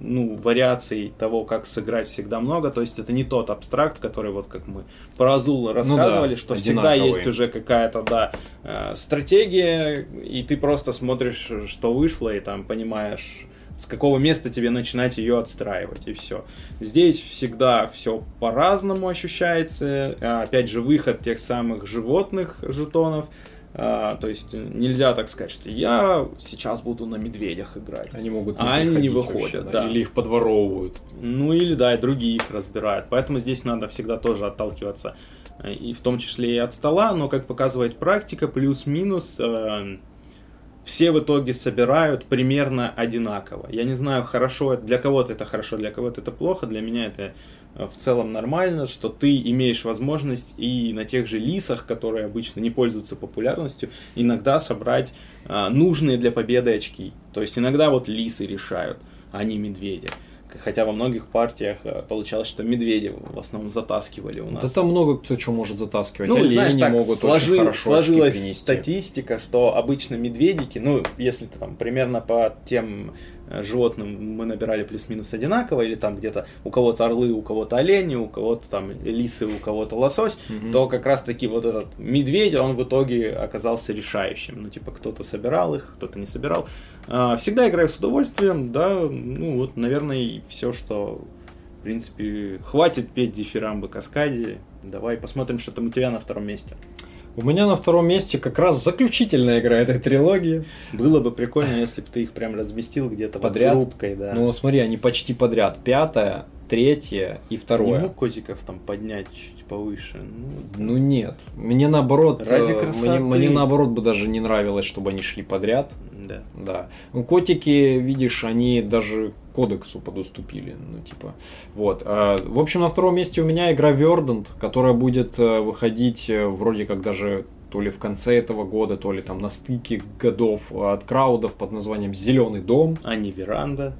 ну, вариаций того, как сыграть, всегда много. То есть это не тот абстракт, который вот как мы про Азула рассказывали, ну да, что всегда есть уже какая-то, да, э, стратегия, и ты просто смотришь, что вышло, и там понимаешь, с какого места тебе начинать ее отстраивать, и все. Здесь всегда все по-разному ощущается. Опять же, выход тех самых животных жетонов А, то есть нельзя так сказать, что я сейчас буду на медведях играть. Они могут а они не выходят, вообще, да. Или их подворовывают. Ну или да, и другие их разбирают. Поэтому здесь надо всегда тоже отталкиваться э, и в том числе и от стола, но как показывает практика, плюс-минус э, все в итоге собирают примерно одинаково. Я не знаю, хорошо, для кого-то это хорошо, для кого-то это плохо, для меня это в целом нормально, что ты имеешь возможность и на тех же лисах, которые обычно не пользуются популярностью, иногда собрать а, нужные для победы очки. То есть иногда вот лисы решают, а не медведи. Хотя во многих партиях э, получалось, что медведи в основном затаскивали у нас. Да там много кто что может затаскивать. Ну, Олени знаешь, так могут сложи, очень хорошо сложилась статистика, что обычно медведики, ну, если ты там примерно по тем Э, животным мы набирали плюс-минус одинаково, или там где-то у кого-то орлы, у кого-то олени, у кого-то там лисы, у кого-то лосось, mm-hmm. то как раз-таки вот этот медведь, он в итоге оказался решающим. Ну, типа, кто-то собирал их, кто-то не собирал. А, всегда играю с удовольствием, да, ну вот, наверное, все, что, в принципе, хватит петь дифирамбы каскаде. Давай посмотрим, что там у тебя на втором месте. У меня на втором месте как раз заключительная игра этой трилогии. Было бы прикольно, если бы ты их прям разместил где-то подряд. Под группкой, да. Ну смотри, они почти подряд. Пятая, третье и второе. Не мог котиков там поднять чуть повыше? Ну, ну нет. Мне наоборот, Ради э, красоты. мне, мне наоборот бы даже не нравилось, чтобы они шли подряд. Да. Да. Ну, котики, видишь, они даже кодексу подуступили. Ну, типа. Вот. А, в общем, на втором месте у меня игра Verdant, которая будет э, выходить э, вроде как даже то ли в конце этого года, то ли там на стыке годов от краудов под названием Зеленый дом. А не веранда.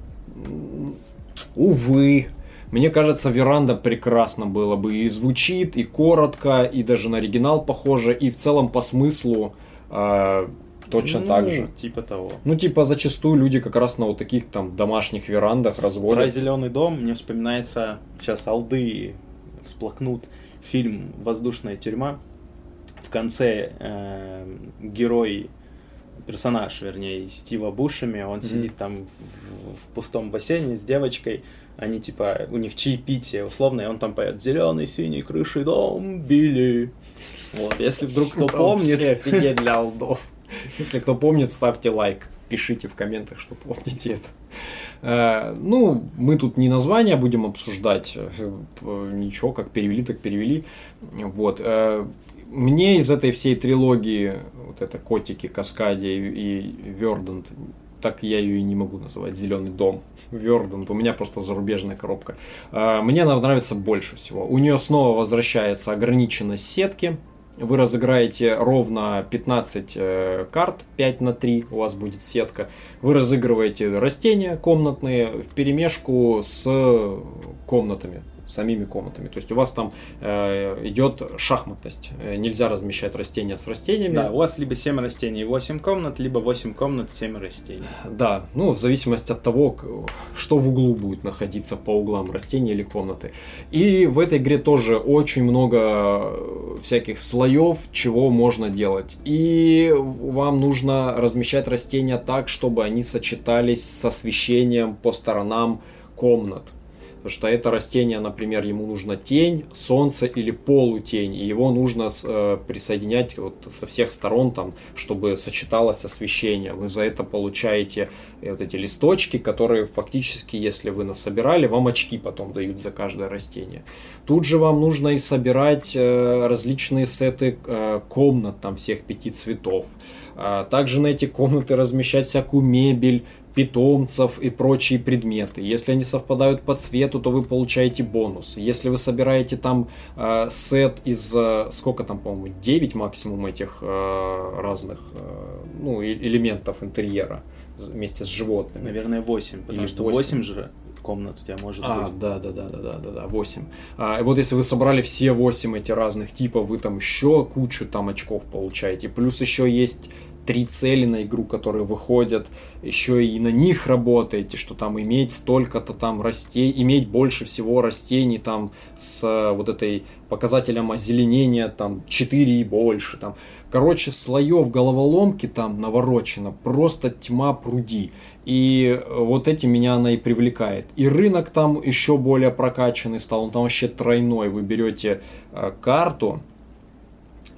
Увы, мне кажется, веранда прекрасно было бы. И звучит, и коротко, и даже на оригинал похоже, и в целом по смыслу э, точно ну, так же. Типа того. Ну, типа, зачастую люди как раз на вот таких там домашних верандах разводят. Про зеленый дом мне вспоминается, сейчас алды всплакнут, фильм Воздушная тюрьма. В конце э, герой персонаж, вернее, Стива Бушами, он mm-hmm. сидит там в, в пустом бассейне с девочкой, они типа, у них чаепитие условно, и он там поет «Зеленый, синий, крыши дом, Билли». Вот, если вдруг кто помнит... офигеть для алдов. Если кто помнит, ставьте лайк. Пишите в комментах, что помните это. Э, ну, мы тут не название будем обсуждать. Э, ничего, как перевели, так перевели. Вот. Э, мне из этой всей трилогии, вот это Котики, Каскади и Вердант, так я ее и не могу называть, Зеленый дом, Вердант, у меня просто зарубежная коробка. Мне она нравится больше всего. У нее снова возвращается ограниченность сетки, вы разыграете ровно 15 э, карт, 5 на 3 у вас будет сетка. Вы разыгрываете растения комнатные в перемешку с комнатами самими комнатами. То есть у вас там э, идет шахматность. Э, нельзя размещать растения с растениями. Да, у вас либо 7 растений 8 комнат, либо 8 комнат 7 растений. Да, ну в зависимости от того, что в углу будет находиться по углам растения или комнаты. И в этой игре тоже очень много э, всяких слоев, чего можно делать. И вам нужно размещать растения так, чтобы они сочетались с освещением по сторонам комнат. Потому что это растение, например, ему нужна тень, солнце или полутень, и его нужно э, присоединять вот со всех сторон, там, чтобы сочеталось освещение. Вы за это получаете э, вот эти листочки, которые фактически, если вы насобирали, вам очки потом дают за каждое растение. Тут же вам нужно и собирать э, различные сеты э, комнат, там, всех пяти цветов. А также на эти комнаты размещать всякую мебель, питомцев и прочие предметы. Если они совпадают по цвету, то вы получаете бонус. Если вы собираете там э, сет из, э, сколько там, по-моему, 9 максимум этих э, разных э, ну, элементов интерьера вместе с животными. Наверное, 8, потому Или что 8, 8 же комнат у тебя может а, быть. Да, да, да, да, да, да, да, 8. А, и вот если вы собрали все 8 эти разных типов, вы там еще кучу там очков получаете. Плюс еще есть три цели на игру, которые выходят, еще и на них работаете, что там иметь столько-то там растений, иметь больше всего растений там с э, вот этой показателем озеленения там 4 и больше там. Короче, слоев головоломки там наворочено, просто тьма пруди. И э, вот эти меня она и привлекает. И рынок там еще более прокачанный стал, он там вообще тройной. Вы берете э, карту,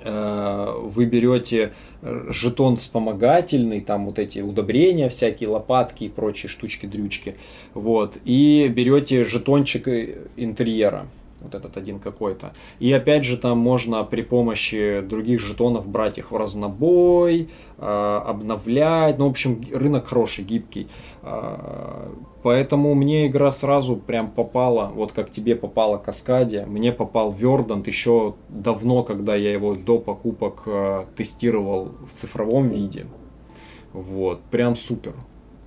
вы берете жетон вспомогательный, там вот эти удобрения всякие, лопатки и прочие штучки-дрючки, вот, и берете жетончик интерьера, вот этот один какой-то. И опять же там можно при помощи других жетонов брать их в разнобой, э, обновлять. Ну, в общем, рынок хороший, гибкий. Э, поэтому мне игра сразу прям попала, вот как тебе попала Каскадия, мне попал Вердант еще давно, когда я его до покупок э, тестировал в цифровом виде. Вот, прям супер.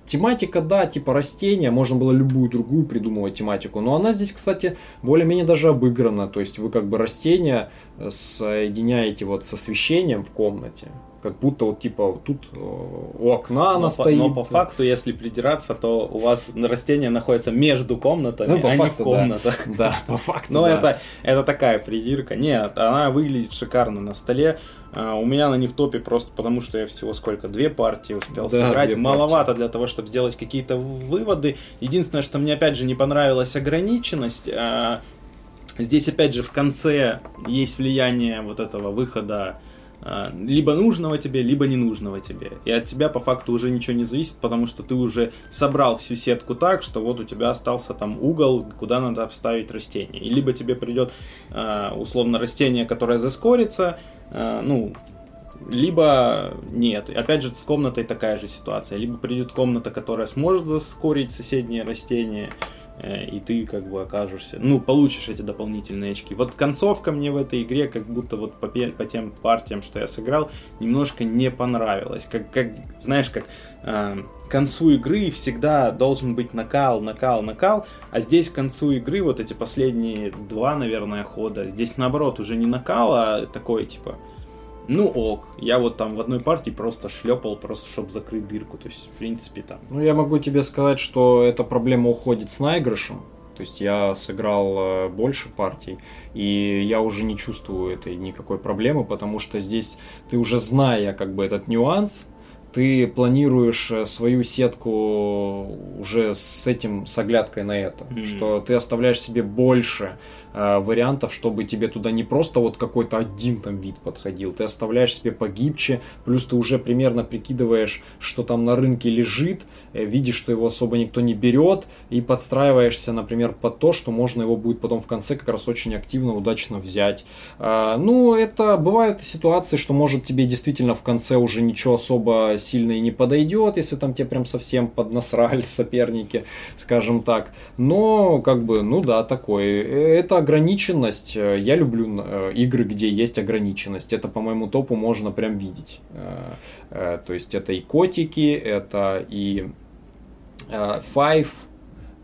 Тематика, да, типа растения, можно было любую другую придумывать тематику, но она здесь, кстати, более-менее даже обыграна, то есть вы как бы растения э, соединяете вот с освещением в комнате, как будто вот типа тут э, у окна она но стоит. По, но по факту, если придираться, то у вас растение находится между комнатами, ну, по а факту, не в комнатах. Да, да по факту. Но да. это, это такая придирка. Нет, она выглядит шикарно на столе. А, у меня она не в топе просто потому, что я всего сколько, две партии успел да, сыграть. Маловато партии. для того, чтобы сделать какие-то выводы. Единственное, что мне опять же не понравилась ограниченность. А, здесь опять же в конце есть влияние вот этого выхода либо нужного тебе, либо ненужного тебе. И от тебя по факту уже ничего не зависит, потому что ты уже собрал всю сетку так, что вот у тебя остался там угол, куда надо вставить растение. И либо тебе придет условно растение, которое заскорится, Э, ну, либо нет. Опять же, с комнатой такая же ситуация. Либо придет комната, которая сможет заскорить соседние растения, и ты как бы окажешься, ну, получишь эти дополнительные очки. Вот концовка мне в этой игре, как будто вот по, по тем партиям, что я сыграл, немножко не понравилось. Как, как знаешь, как э, к концу игры всегда должен быть накал, накал, накал, а здесь к концу игры, вот эти последние два, наверное, хода, здесь наоборот уже не накал, а такой, типа, ну ок, я вот там в одной партии просто шлепал, просто чтобы закрыть дырку. То есть, в принципе, там. Ну, я могу тебе сказать, что эта проблема уходит с наигрышем. То есть я сыграл э, больше партий, и я уже не чувствую этой никакой проблемы, потому что здесь ты уже зная как бы этот нюанс, ты планируешь э, свою сетку уже с этим, с оглядкой на это, mm-hmm. что ты оставляешь себе больше вариантов, чтобы тебе туда не просто вот какой-то один там вид подходил, ты оставляешь себе погибче, плюс ты уже примерно прикидываешь, что там на рынке лежит, э, видишь, что его особо никто не берет, и подстраиваешься, например, под то, что можно его будет потом в конце как раз очень активно, удачно взять. Э, ну, это бывают ситуации, что может тебе действительно в конце уже ничего особо сильно и не подойдет, если там тебе прям совсем поднасрали соперники, скажем так. Но, как бы, ну да, такое. Это ограниченность, э, я люблю э, игры, где есть ограниченность. Это по моему топу можно прям видеть. Э, то есть это и котики, это и Five,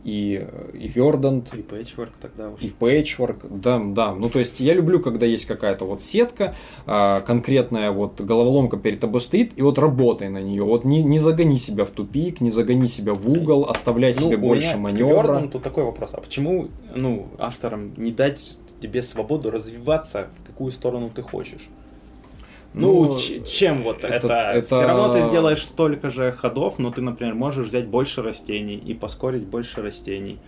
и, и Verdant. И Patchwork тогда уж. И Patchwork, да, да. Ну, то есть, я люблю, когда есть какая-то вот сетка, а, конкретная вот головоломка перед тобой стоит, и вот работай на нее. Вот не, не загони себя в тупик, не загони себя в угол, оставляй ну, себе больше маневра. К тут такой вопрос, а почему, ну, авторам не дать тебе свободу развиваться, в какую сторону ты хочешь? Ну, ну чем вот это, это, это... Все равно ты сделаешь столько же ходов, но ты, например, можешь взять больше растений и поскорить больше растений.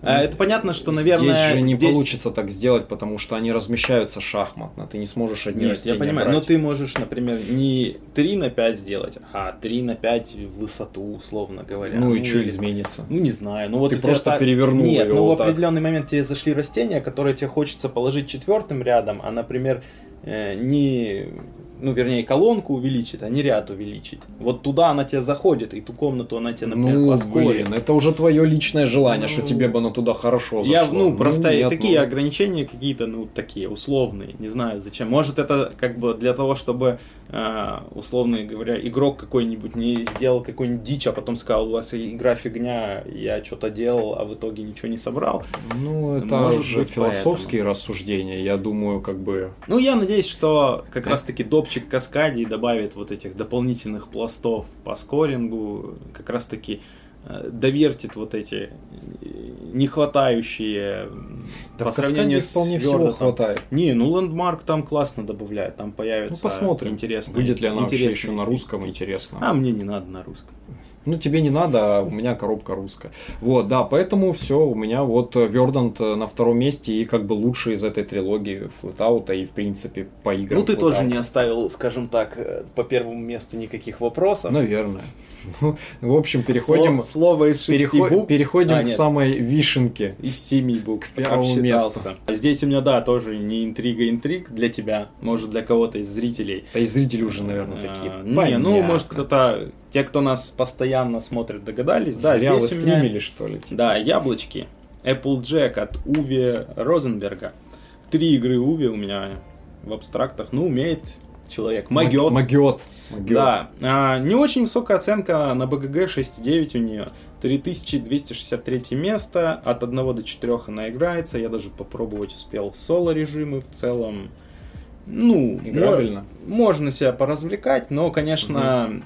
Ну, это понятно, что, наверное, здесь же не здесь... получится так сделать, потому что они размещаются шахматно. Ты не сможешь одни Нет, растения я понимаю, брать. но ты можешь, например, не 3 на 5 сделать, а 3 на 5 в высоту, условно говоря. Ну, ну и что изменится? Ну не знаю. Ну вот ты просто так... перевернул Нет, его ну вот в определенный момент тебе зашли растения, которые тебе хочется положить четвертым рядом, а, например, э, не ну, вернее, колонку увеличить, а не ряд увеличить. Вот туда она тебе заходит, и ту комнату она тебе, например, ну, блин, это уже твое личное желание, ну, что тебе бы она туда хорошо зашла. Я, ну, просто ну, такие ну... ограничения какие-то, ну, такие условные, не знаю зачем. Может, это как бы для того, чтобы, э, условно говоря, игрок какой-нибудь не сделал какую-нибудь дичь, а потом сказал, у вас игра фигня, я что-то делал, а в итоге ничего не собрал. Ну, это Может уже философские поэтому. рассуждения, я думаю, как бы... Ну, я надеюсь, что как раз-таки доп топчик каскаде и добавит вот этих дополнительных пластов по скорингу, как раз таки э, довертит вот эти э, нехватающие да по сравнению с вполне всего там, хватает. Не, ну лендмарк там классно добавляет, там появится. Ну посмотрим, интересно. Выйдет ли она вообще еще на русском, интересно. А мне не надо на русском. Ну, тебе не надо, а у меня коробка русская. Вот, да, поэтому все, у меня вот Вердант на втором месте и как бы лучший из этой трилогии Флетаута и, в принципе, по играм Ну, ты Flatout. тоже не оставил, скажем так, э, по первому месту никаких вопросов. Наверное. Ну, в общем, переходим, Сло- Слово из шести переход- букв. переходим А, к нет. самой вишенке. Из семи букв. первому обсчитался. А Здесь у меня, да, тоже не интрига интриг для тебя, может, для кого-то из зрителей. Да и зрители уже, наверное, такие. А, Не, ну, может, кто-то, те, кто нас постоянно смотрит, догадались. Да, вы здесь у меня- стримили, что ли? типа? Да, яблочки. Applejack от Уви Розенберга. Три игры Уви у меня в абстрактах. Ну, умеет человек. Могет. Могет. Да. А, не очень высокая оценка на БГГ 6.9 у нее. 3263 место. От 1 до 4 она играется. Я даже попробовать успел соло режимы в целом. Ну, Играбельно. мо- можно себя поразвлекать, но, конечно, э,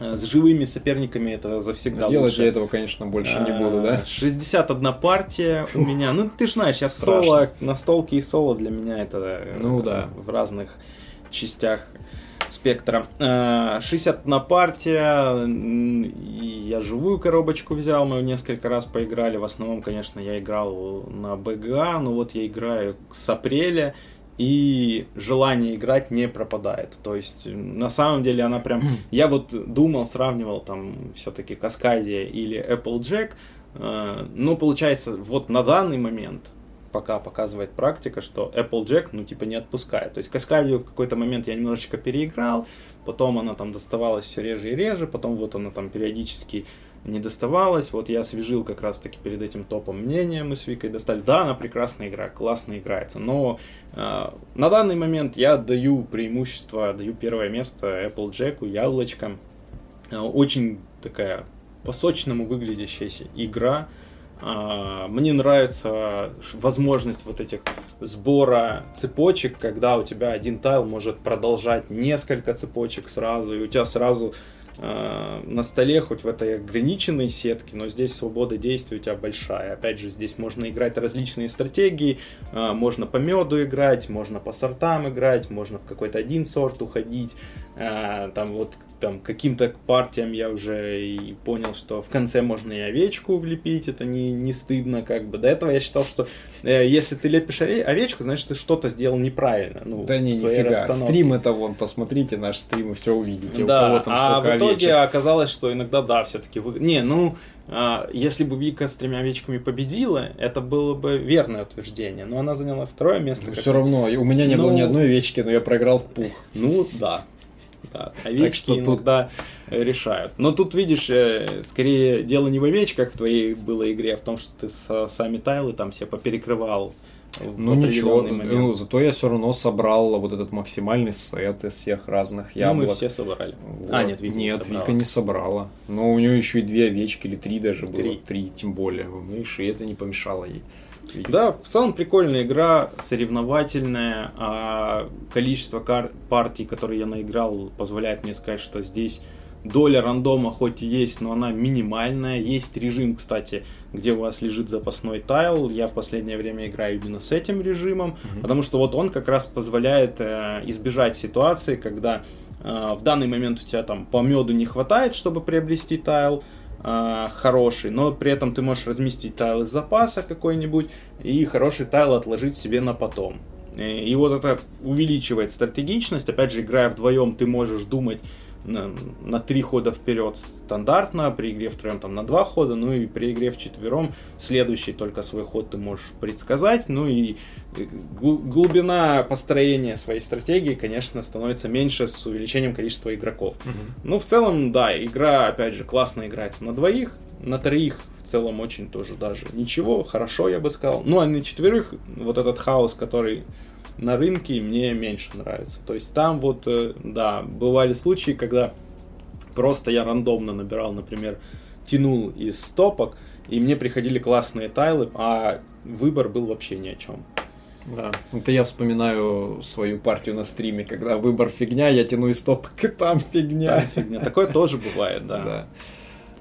с живыми соперниками это завсегда Делать лучше. я этого, конечно, больше не А, буду, да? 61 партия у меня. Ну, ты ж знаешь, я Страшно. соло, настолки и соло для меня это э, Ну да. в разных частях спектра. Э, 61 партия, и я живую коробочку взял, мы несколько раз поиграли. В основном, конечно, я играл на БГА, но вот я играю с апреля, и желание играть не пропадает. То есть, на самом деле, она прям... Я вот думал, сравнивал там все-таки Каскадия или Applejack, э, но получается, вот на данный момент, пока показывает практика, что Applejack, ну, типа, не отпускает. То есть Каскадию в какой-то момент я немножечко переиграл, потом она там доставалась все реже и реже, потом вот она там периодически не доставалась. Вот я освежил как раз-таки перед этим топом мнение, мы с Викой достали. Да, она прекрасная игра, классно играется, но э, на данный момент я даю преимущество, даю первое место Applejack, яблочкам. Э, Очень такая по-сочному выглядящая игра. А, Мне нравится возможность вот этих сбора цепочек, когда у тебя один тайл может продолжать несколько цепочек сразу, и у тебя сразу э, на столе, хоть в этой ограниченной сетке, но здесь свобода действий у тебя большая. Опять же, здесь можно играть различные стратегии, э, можно по меду играть, можно по сортам играть, можно в какой-то один сорт уходить. Э, Там вот там каким-то партиям я уже и понял, что в конце можно и овечку влепить, это не, не стыдно как бы. До этого я считал, что э, если ты лепишь ове- овечку, значит ты что-то сделал неправильно. Ну, Да не, нифига. Стрим это вон, посмотрите наш стрим и все увидите. у Да, кого там а в итоге овечек. оказалось, что иногда да, все-таки вы... Не, ну, а, если бы Вика с тремя овечками победила, это было бы верное утверждение. Но она заняла второе место. как- все равно, у меня не было Ну- ни одной овечки, но я проиграл в пух. Ну, да. Да, овечки что иногда решают. Но тут, видишь, э, скорее дело не в овечках в твоей было игре, а в том, что ты сами тайлы там все поперекрывал Ну ничего, определенный момент. ну, зато я все равно собрал вот этот максимальный сет из всех разных Ну, яблок. мы все собрали. Вот. А, нет, Вика не Нет, собрала. Вика не собрала. Но у нее еще и две овечки, или три даже было. Три. Три, тем более. Видишь, и это не помешало ей. Да, в целом прикольная игра, соревновательная, а количество кар- партий, которые я наиграл, позволяет мне сказать, что здесь доля рандома хоть и есть, но она минимальная. Есть режим, кстати, где у вас лежит запасной тайл. Я в последнее время играю именно с этим режимом, потому что вот он как раз позволяет э, избежать ситуации, когда э, в данный момент у тебя там по меду не хватает, чтобы приобрести тайл, а, хороший, но при этом ты можешь разместить тайл из запаса какой-нибудь и хороший тайл отложить себе на потом. И, и вот это увеличивает стратегичность. Опять же, играя вдвоем, ты можешь думать на, на три хода вперед стандартно, при игре втроем там на два хода, ну и при игре вчетвером следующий только свой ход ты можешь предсказать, ну и глу- глубина построения своей стратегии, конечно, становится меньше с увеличением количества игроков. Ну, в целом, да, игра, опять же, классно играется на двоих, на троих в целом очень тоже даже ничего, хорошо, я бы сказал. Ну, а на четверых вот этот хаос, который на рынке, мне меньше нравится. То есть там вот, э, да, бывали случаи, когда просто я рандомно набирал, например, тянул из стопок, и мне приходили классные тайлы, а выбор был вообще ни о чем. Да. Это я вспоминаю свою партию на стриме, когда выбор фигня, я тяну из стопок, и там фигня. Да, фигня. Такое тоже бывает, да. Да.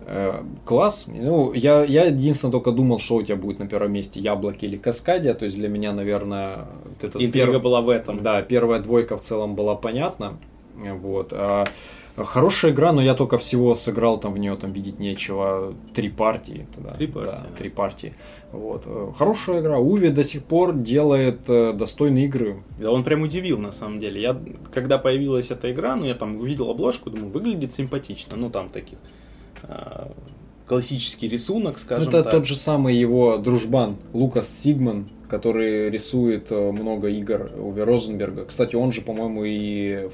Э, Класс. Ну, я, я единственное только думал, что у тебя будет на первом месте яблоки или каскадия. То есть для меня, наверное, вот этот Интрига перв- была в этом. Да, первая двойка в целом была понятна. Вот. А Хорошая игра, но я только всего сыграл там в нее, там видеть нечего. Три партии. Тогда. Три партии. Да, три партии. Вот. Хорошая игра. Уви до сих пор делает э, достойные игры. Да, он прям удивил на самом деле. Я, когда появилась эта игра, ну я там увидел обложку, думаю, выглядит симпатично. Ну там таких классический рисунок, скажем ну, это так. тот же самый его дружбан Лукас Сигман, который рисует э, много игр Уве Розенберга. Кстати, он же, по-моему, и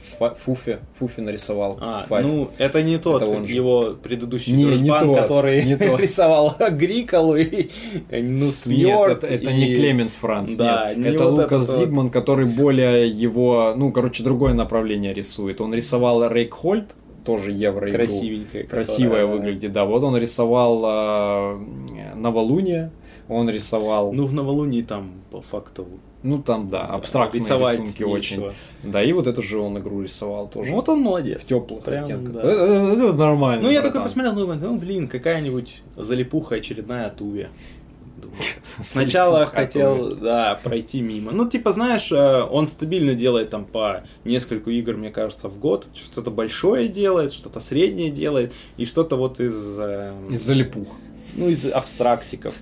Фуфе, Фуфе нарисовал. А, Five. ну, это не тот это его предыдущий не, дружбан, не тот, который не рисовал Гриколу и Нусфьорд. Нет, это, это и... не Клеменс Франц, да, нет. Это вот Лукас Зигман, который более его, ну, короче, другое направление рисует. Он рисовал Рейк Хольт, тоже евро. Красивенькая. Красивая которая... выглядит, да. Вот он рисовал э, Новолуние, он рисовал... Ну, в Новолунии там, по факту... Ну, там, да, абстрактные Рисовать рисунки нечего. очень. Да, и вот эту же он игру рисовал тоже. Вот он молодец. В теплых Прям, оттенках. Да. Это, это нормально. Ну, я такой посмотрел, ну, блин, какая-нибудь залипуха очередная от Уви. Сначала хотел, да, пройти мимо. Ну, типа, знаешь, э, он стабильно делает там по нескольку игр, мне кажется, в год. Что-то большое делает, что-то среднее делает, и что-то вот из... Э, из залипух. Ну, из абстрактиков.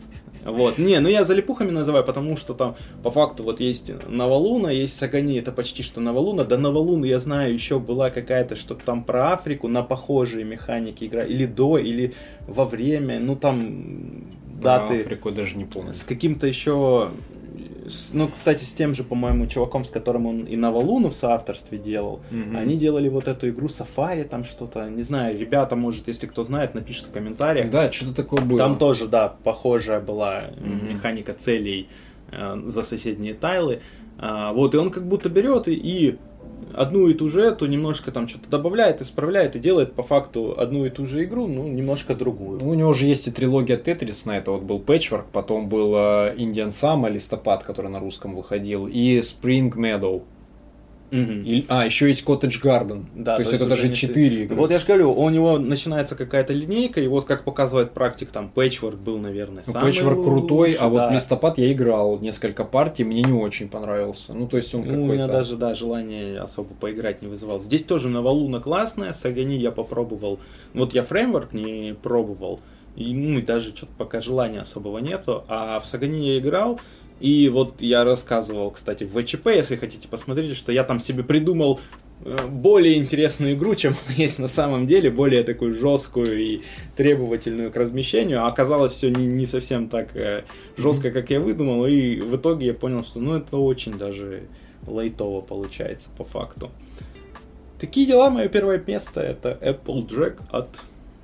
Вот. Не, ну я залипухами называю, потому что там по факту вот есть Навалуна, есть Сагани, это почти что Навалуна. До Навалуны я знаю, еще была какая-то что-то там про Африку на похожие механики игра. Или до, или во время. Ну там даты. Африку даже не помню. С каким-то еще ну, кстати, с тем же, по-моему, чуваком, с которым он и Навалуну в соавторстве делал, Мгм. они делали вот эту игру Сафари, там что-то, не знаю, ребята, может, если кто знает, напишут в комментариях. Да, что-то такое было. Там тоже, да, похожая была Мгм. механика целей э, за соседние тайлы. А, вот, и он как будто берет и, и одну и ту же эту немножко там что-то добавляет, исправляет и делает по факту одну и ту же игру, ну, немножко другую. Ну, у него же есть и трилогия Тетрис на это. Вот был Patchwork, потом был э, Indian Summer, Листопад, который на русском выходил, и Spring Meadow. Мгм. И- а, еще есть Cottage Garden. Да, то, есть то это есть даже уже не четыре игры. Вот я же говорю, у него начинается какая-то линейка, и вот как показывает практик, там Patchwork был, наверное, Ну, самый Patchwork крутой, лучший, а вот да. в листопад я играл несколько партий, мне не очень понравился. Ну, то есть он Ну, какой-то... у меня даже, да, желание особо поиграть не вызывал. Здесь тоже Навалуна классная, Сагани я попробовал. Вот я фреймворк не пробовал, и, ну, и даже что-то пока желания особого нету. А в Сагани я играл, и вот я рассказывал, кстати, в ВЧП, если хотите посмотреть, что я там себе придумал э, более интересную игру, чем она есть на самом деле, более такую жесткую и требовательную к размещению. А оказалось все не, не совсем так э, жестко, как я выдумал, и в итоге я понял, что ну это очень даже лайтово получается по факту. Такие дела, мое первое место это Applejack от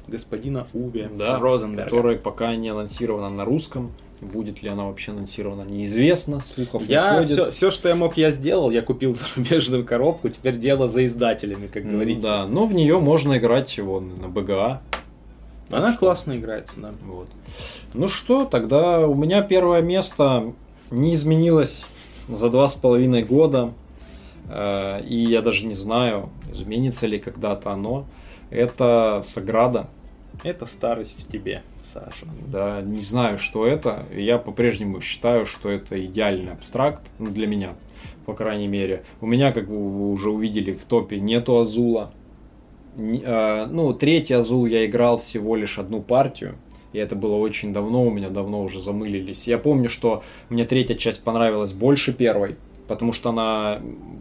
господина Уви Да, Розенберга. которая пока не анонсирована на русском. Будет ли она вообще анонсирована, неизвестно. Слухов не Я ходит. все, все, что я мог, я сделал. Я купил зарубежную коробку. Теперь дело за издателями, как Ну говорится. да, но в нее можно играть вон, на БГА. Она классно играется, да. Вот. Ну что, тогда у меня первое место не изменилось за два с половиной года. Э, И я даже не знаю, изменится ли когда-то оно. Это Саграда. Это старость тебе, Саша. Да, не знаю, что это. Я по-прежнему считаю, что это идеальный абстракт ну, для меня, по крайней мере. У меня, как вы уже увидели в топе, нету Азула. Э, Ну, третий Азул я играл всего лишь одну партию. И это было очень давно, у меня давно уже замылились. Я помню, что мне третья часть понравилась больше первой, потому что она,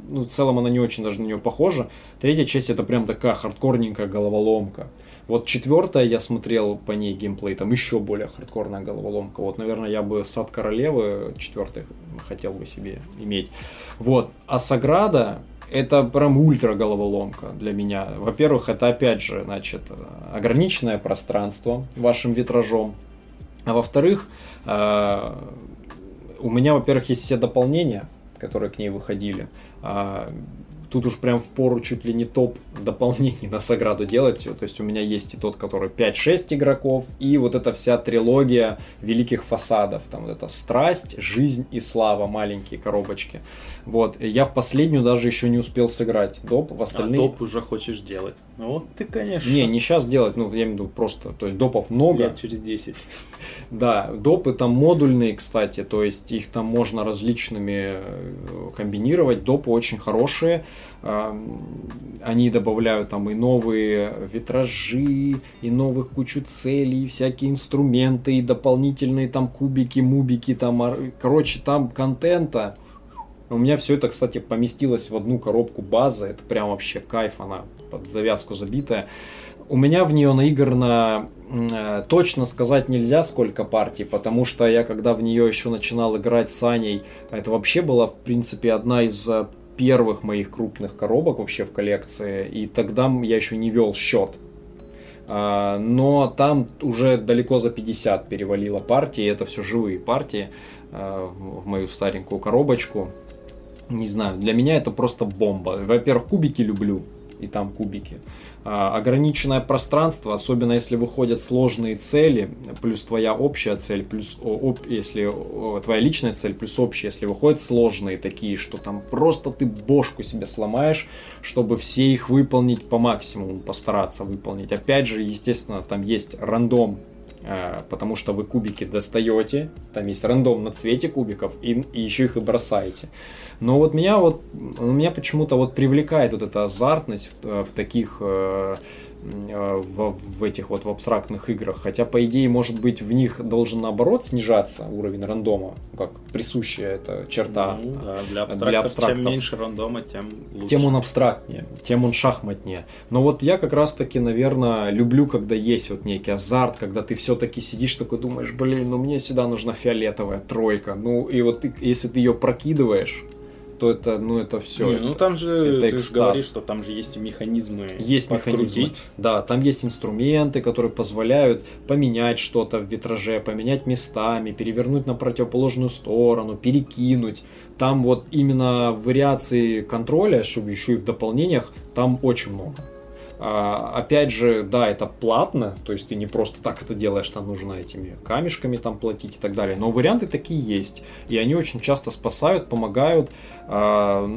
ну, в целом она не очень даже на нее похожа. Третья часть это прям такая хардкорненькая головоломка. Вот четвертая, я смотрел по ней геймплей, там еще более хардкорная головоломка. Вот, наверное, я бы Сад Королевы четвертый хотел бы себе иметь. Вот. А Саграда, это прям ультра головоломка для меня. Во-первых, это опять же, значит, ограниченное пространство вашим витражом. А во-вторых, э, у меня, во-первых, есть все дополнения, которые к ней выходили. А, Тут уж прям в пору чуть ли не топ дополнений на Саграду делать. То есть у меня есть и тот, который 5-6 игроков, и вот эта вся трилогия великих фасадов. Там вот это страсть, жизнь и слава, маленькие коробочки. Вот. Я в последнюю даже еще не успел сыграть доп. В остальные... А топ уже хочешь делать. Ну вот ты, конечно. Не, не сейчас делать, ну, я имею в виду просто, то есть допов много. Лет через 10. Да, допы там модульные, кстати, то есть их там можно различными э, комбинировать. Допы очень хорошие. Они добавляют там и новые витражи, и новых кучу целей, и всякие инструменты, и дополнительные там кубики, мубики, там, короче, там контента. У меня все это, кстати, поместилось в одну коробку базы. Это прям вообще кайф, она под завязку забитая. У меня в нее наиграно э, точно сказать нельзя, сколько партий, потому что я когда в нее еще начинал играть с Аней, это вообще была, в принципе, одна из э, первых моих крупных коробок вообще в коллекции, и тогда я еще не вел счет. А, но там уже далеко за 50 перевалило партии, это все живые партии э, в мою старенькую коробочку. Не знаю, для меня это просто бомба. Во-первых, кубики люблю, и там кубики. А, ограниченное пространство, особенно если выходят сложные цели, плюс твоя общая цель, плюс об, если твоя личная цель, плюс общая, если выходят сложные такие, что там просто ты бошку себе сломаешь, чтобы все их выполнить по максимуму, постараться выполнить. Опять же, естественно, там есть рандом а, потому что вы кубики достаете, там есть рандом на цвете кубиков, и, и еще их и бросаете. Но вот меня вот, меня почему-то вот привлекает вот эта азартность в, в таких э, Э, в, в этих вот в абстрактных играх. Хотя, по идее, может быть, в них должен наоборот снижаться уровень рандома, как присущая эта черта. Ну, да, для, абстрактов, для абстрактов. Чем меньше рандома, тем лучше. Тем он абстрактнее, тем он шахматнее. Но вот я как раз-таки, наверное, люблю, когда есть вот некий азарт, когда ты все-таки сидишь такой, думаешь, блин, ну мне сюда нужна фиолетовая тройка. Ну и вот ты, если ты ее прокидываешь, то это, ну, это все. Не, это, ну там же, это ты же говоришь, что там же есть механизмы. Есть механизмы. Да, там есть инструменты, которые позволяют поменять что-то в витраже, поменять местами, перевернуть на противоположную сторону, перекинуть. Там вот именно вариации контроля, чтобы еще и в дополнениях, там очень много. А, опять же, да, это платно, то есть ты не просто так это делаешь, там нужно этими камешками там платить и так далее. Но варианты такие есть, и они очень часто спасают, помогают. А,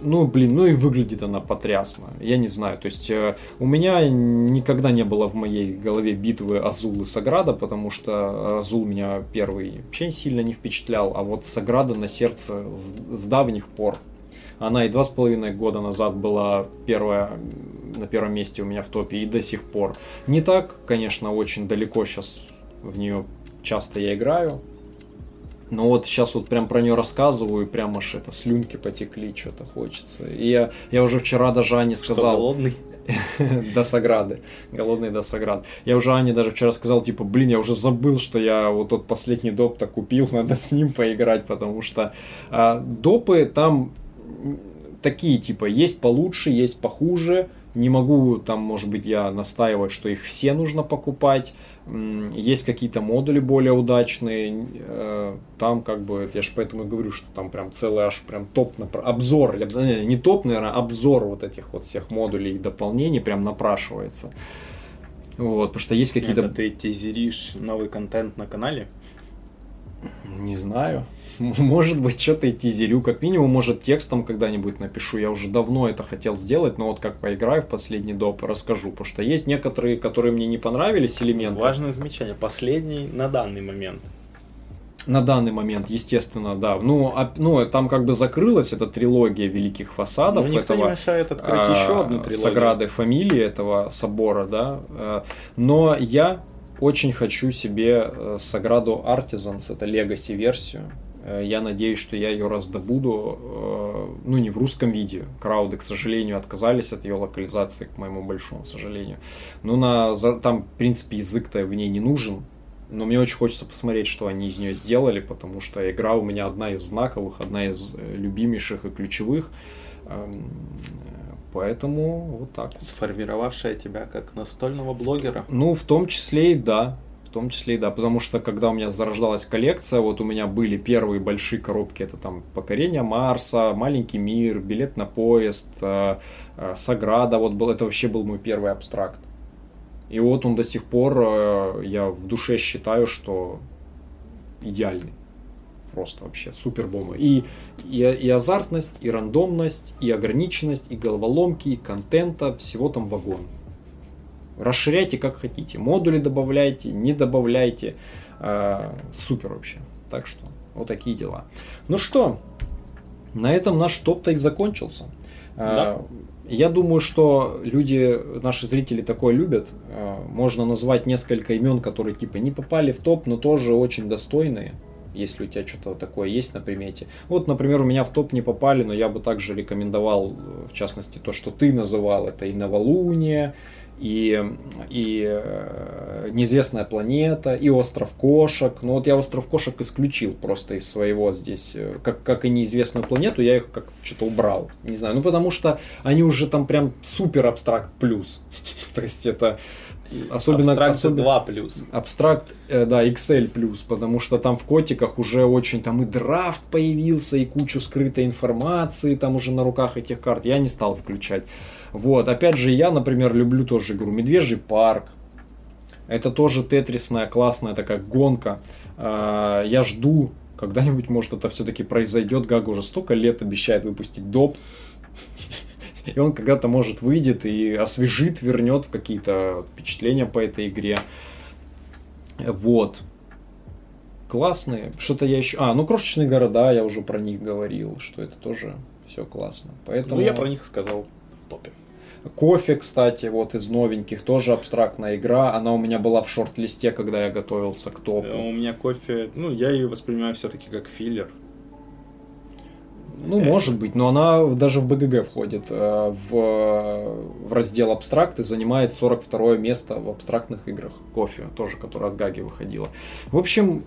ну, блин, ну и выглядит она потрясно. Я не знаю. То есть э, у меня никогда не было в моей голове битвы Азул и Саграда, потому что Азул меня первый вообще сильно не впечатлял, а вот Саграда на сердце с, с давних пор. Она и два с половиной года назад была первая на первом месте у меня в топе и до сих пор. Не так, конечно, очень далеко сейчас в нее часто я играю. Но вот сейчас вот прям про нее рассказываю, и прям аж это слюнки потекли, что-то хочется. И я, я уже вчера даже Ане сказал... Что, голодный? до Саграды. Голодный до Саград. Я уже Ане даже вчера сказал, типа, блин, я уже забыл, что я вот тот последний доп-то купил, надо с ним поиграть, потому что а, допы там такие, типа, есть получше, есть похуже, не могу, там, может быть, я настаивать, что их все нужно покупать. Есть какие-то модули более удачные. Э, там, как бы, я же поэтому и говорю, что там прям целый аж прям топ, обзор, не топ, наверное, обзор вот этих вот всех модулей и дополнений прям напрашивается. Вот, потому что есть какие-то... Это ты тизеришь новый контент на канале? Не знаю. Может быть, что-то и тизерю. Как минимум, может, текстом когда-нибудь напишу. Я уже давно это хотел сделать, но вот как поиграю в последний доп, расскажу. Потому что есть некоторые, которые мне не понравились элементы. Важное замечание. Последний на данный момент. На данный момент, естественно, да. Ну, а, ну, там как бы закрылась эта трилогия великих фасадов. Ну, никто этого, не мешает открыть а, еще одну трилогию. Саграды фамилии этого собора, да. Э, но я очень хочу себе э, Саграду Artisans, это Legacy версию. Э, я надеюсь, что я ее раздобуду, э, ну, не в русском виде. Крауды, к сожалению, отказались от ее локализации, к моему большому сожалению. Ну, на, там, в принципе, язык-то в ней не нужен. Но мне очень хочется посмотреть, что они из нее сделали, потому что игра у меня одна из знаковых, одна из э, любимейших и ключевых. Эм, поэтому вот так. Сформировавшая тебя как настольного блогера? Ну, в том числе и да. В том числе, да, потому что когда у меня зарождалась коллекция, вот у меня были первые большие коробки, это там «Покорение Марса», «Маленький мир», «Билет на поезд», э, э, «Саграда», вот был, это вообще был мой первый абстракт. И вот он до сих пор, э, я в душе считаю, что идеальный. Просто вообще супер бомба. И, и, и азартность, и рандомность, и ограниченность, и головоломки, и контента, всего там вагон. Расширяйте как хотите. Модули добавляйте, не добавляйте. Э, супер вообще. Так что, вот такие дела. Ну что, на этом наш топ-то и закончился. Да. Я думаю, что люди, наши зрители такое любят. Можно назвать несколько имен, которые типа не попали в топ, но тоже очень достойные если у тебя что-то такое есть на примете. Вот, например, у меня в топ не попали, но я бы также рекомендовал, в частности, то, что ты называл, это и Новолуние, и, и э, неизвестная планета, и остров кошек. Но вот я остров кошек исключил просто из своего здесь, э, как, как и неизвестную планету, я их как что-то убрал. Не знаю, ну потому что они уже там прям супер абстракт плюс. То есть это Особенно, Абстракт особенно 2 плюс. Абстракт, э, да, XL плюс, потому что там в котиках уже очень там и драфт появился, и кучу скрытой информации там уже на руках этих карт. Я не стал включать. Вот, опять же, я, например, люблю тоже игру Медвежий парк. Это тоже тетрисная, классная такая гонка. А, я жду, когда-нибудь, может, это все-таки произойдет. Гага уже столько лет обещает выпустить доп. И он когда-то, может, выйдет и освежит, вернет в какие-то впечатления по этой игре. Вот. Классные. Что-то я еще... А, ну, крошечные города, я уже про них говорил, что это тоже все классно. Поэтому... Ну, я про них сказал топе. Кофе, кстати, вот из новеньких, тоже абстрактная игра. Она у меня была в шорт-листе, когда я готовился к топу. У меня кофе, ну, я ее воспринимаю все-таки как филлер. Ну, может быть, но она даже в БГГ входит э, в, в раздел абстракт и занимает 42 место в абстрактных играх. Кофе, тоже, которая от Гаги выходила. В общем,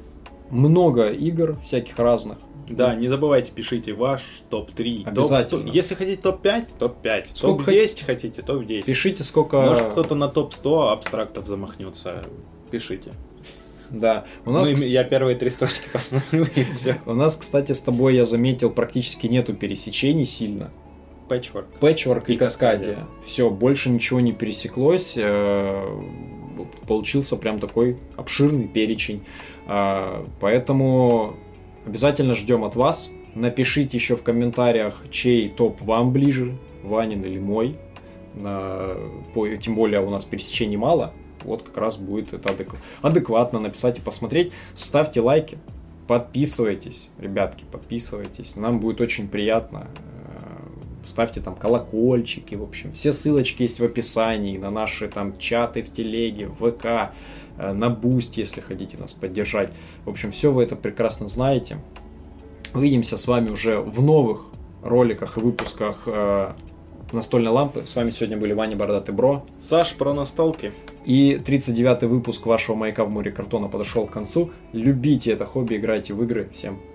много игр всяких разных. Да, не забывайте, пишите ваш топ-3. Обязательно. Топ, если хотите топ-5, топ-5. Топ-10 хотите, топ-10. Пишите, сколько... Может, кто-то на топ-100 абстрактов замахнется. Пишите. Да. У нас, ну, я первые три строчки посмотрю и все. У нас, кстати, с тобой я заметил, практически нету пересечений сильно. Пэтчворк. Пэтчворк и, и Каскадия. Все, больше ничего не пересеклось. Э, получился прям такой обширный перечень. Э, поэтому обязательно ждем от вас. Напишите еще в комментариях, чей топ вам ближе, Ванин или мой. На, по, тем более у нас пересечений мало вот как раз будет это адек... адекватно написать и посмотреть. Ставьте лайки, подписывайтесь, ребятки, подписывайтесь. Нам будет очень приятно. Э, ставьте там колокольчики, в общем. Все ссылочки есть в описании на наши там чаты в телеге, в ВК, на Буст, если хотите нас поддержать. В общем, все вы это прекрасно знаете. Увидимся с вами уже в новых роликах и выпусках э, настольной лампы. С вами сегодня были Ваня Бородатый Бро. Саш про настолки. И 39-й выпуск вашего «Маяка в море картона» подошел к концу. Любите это хобби, играйте в игры. Всем пока.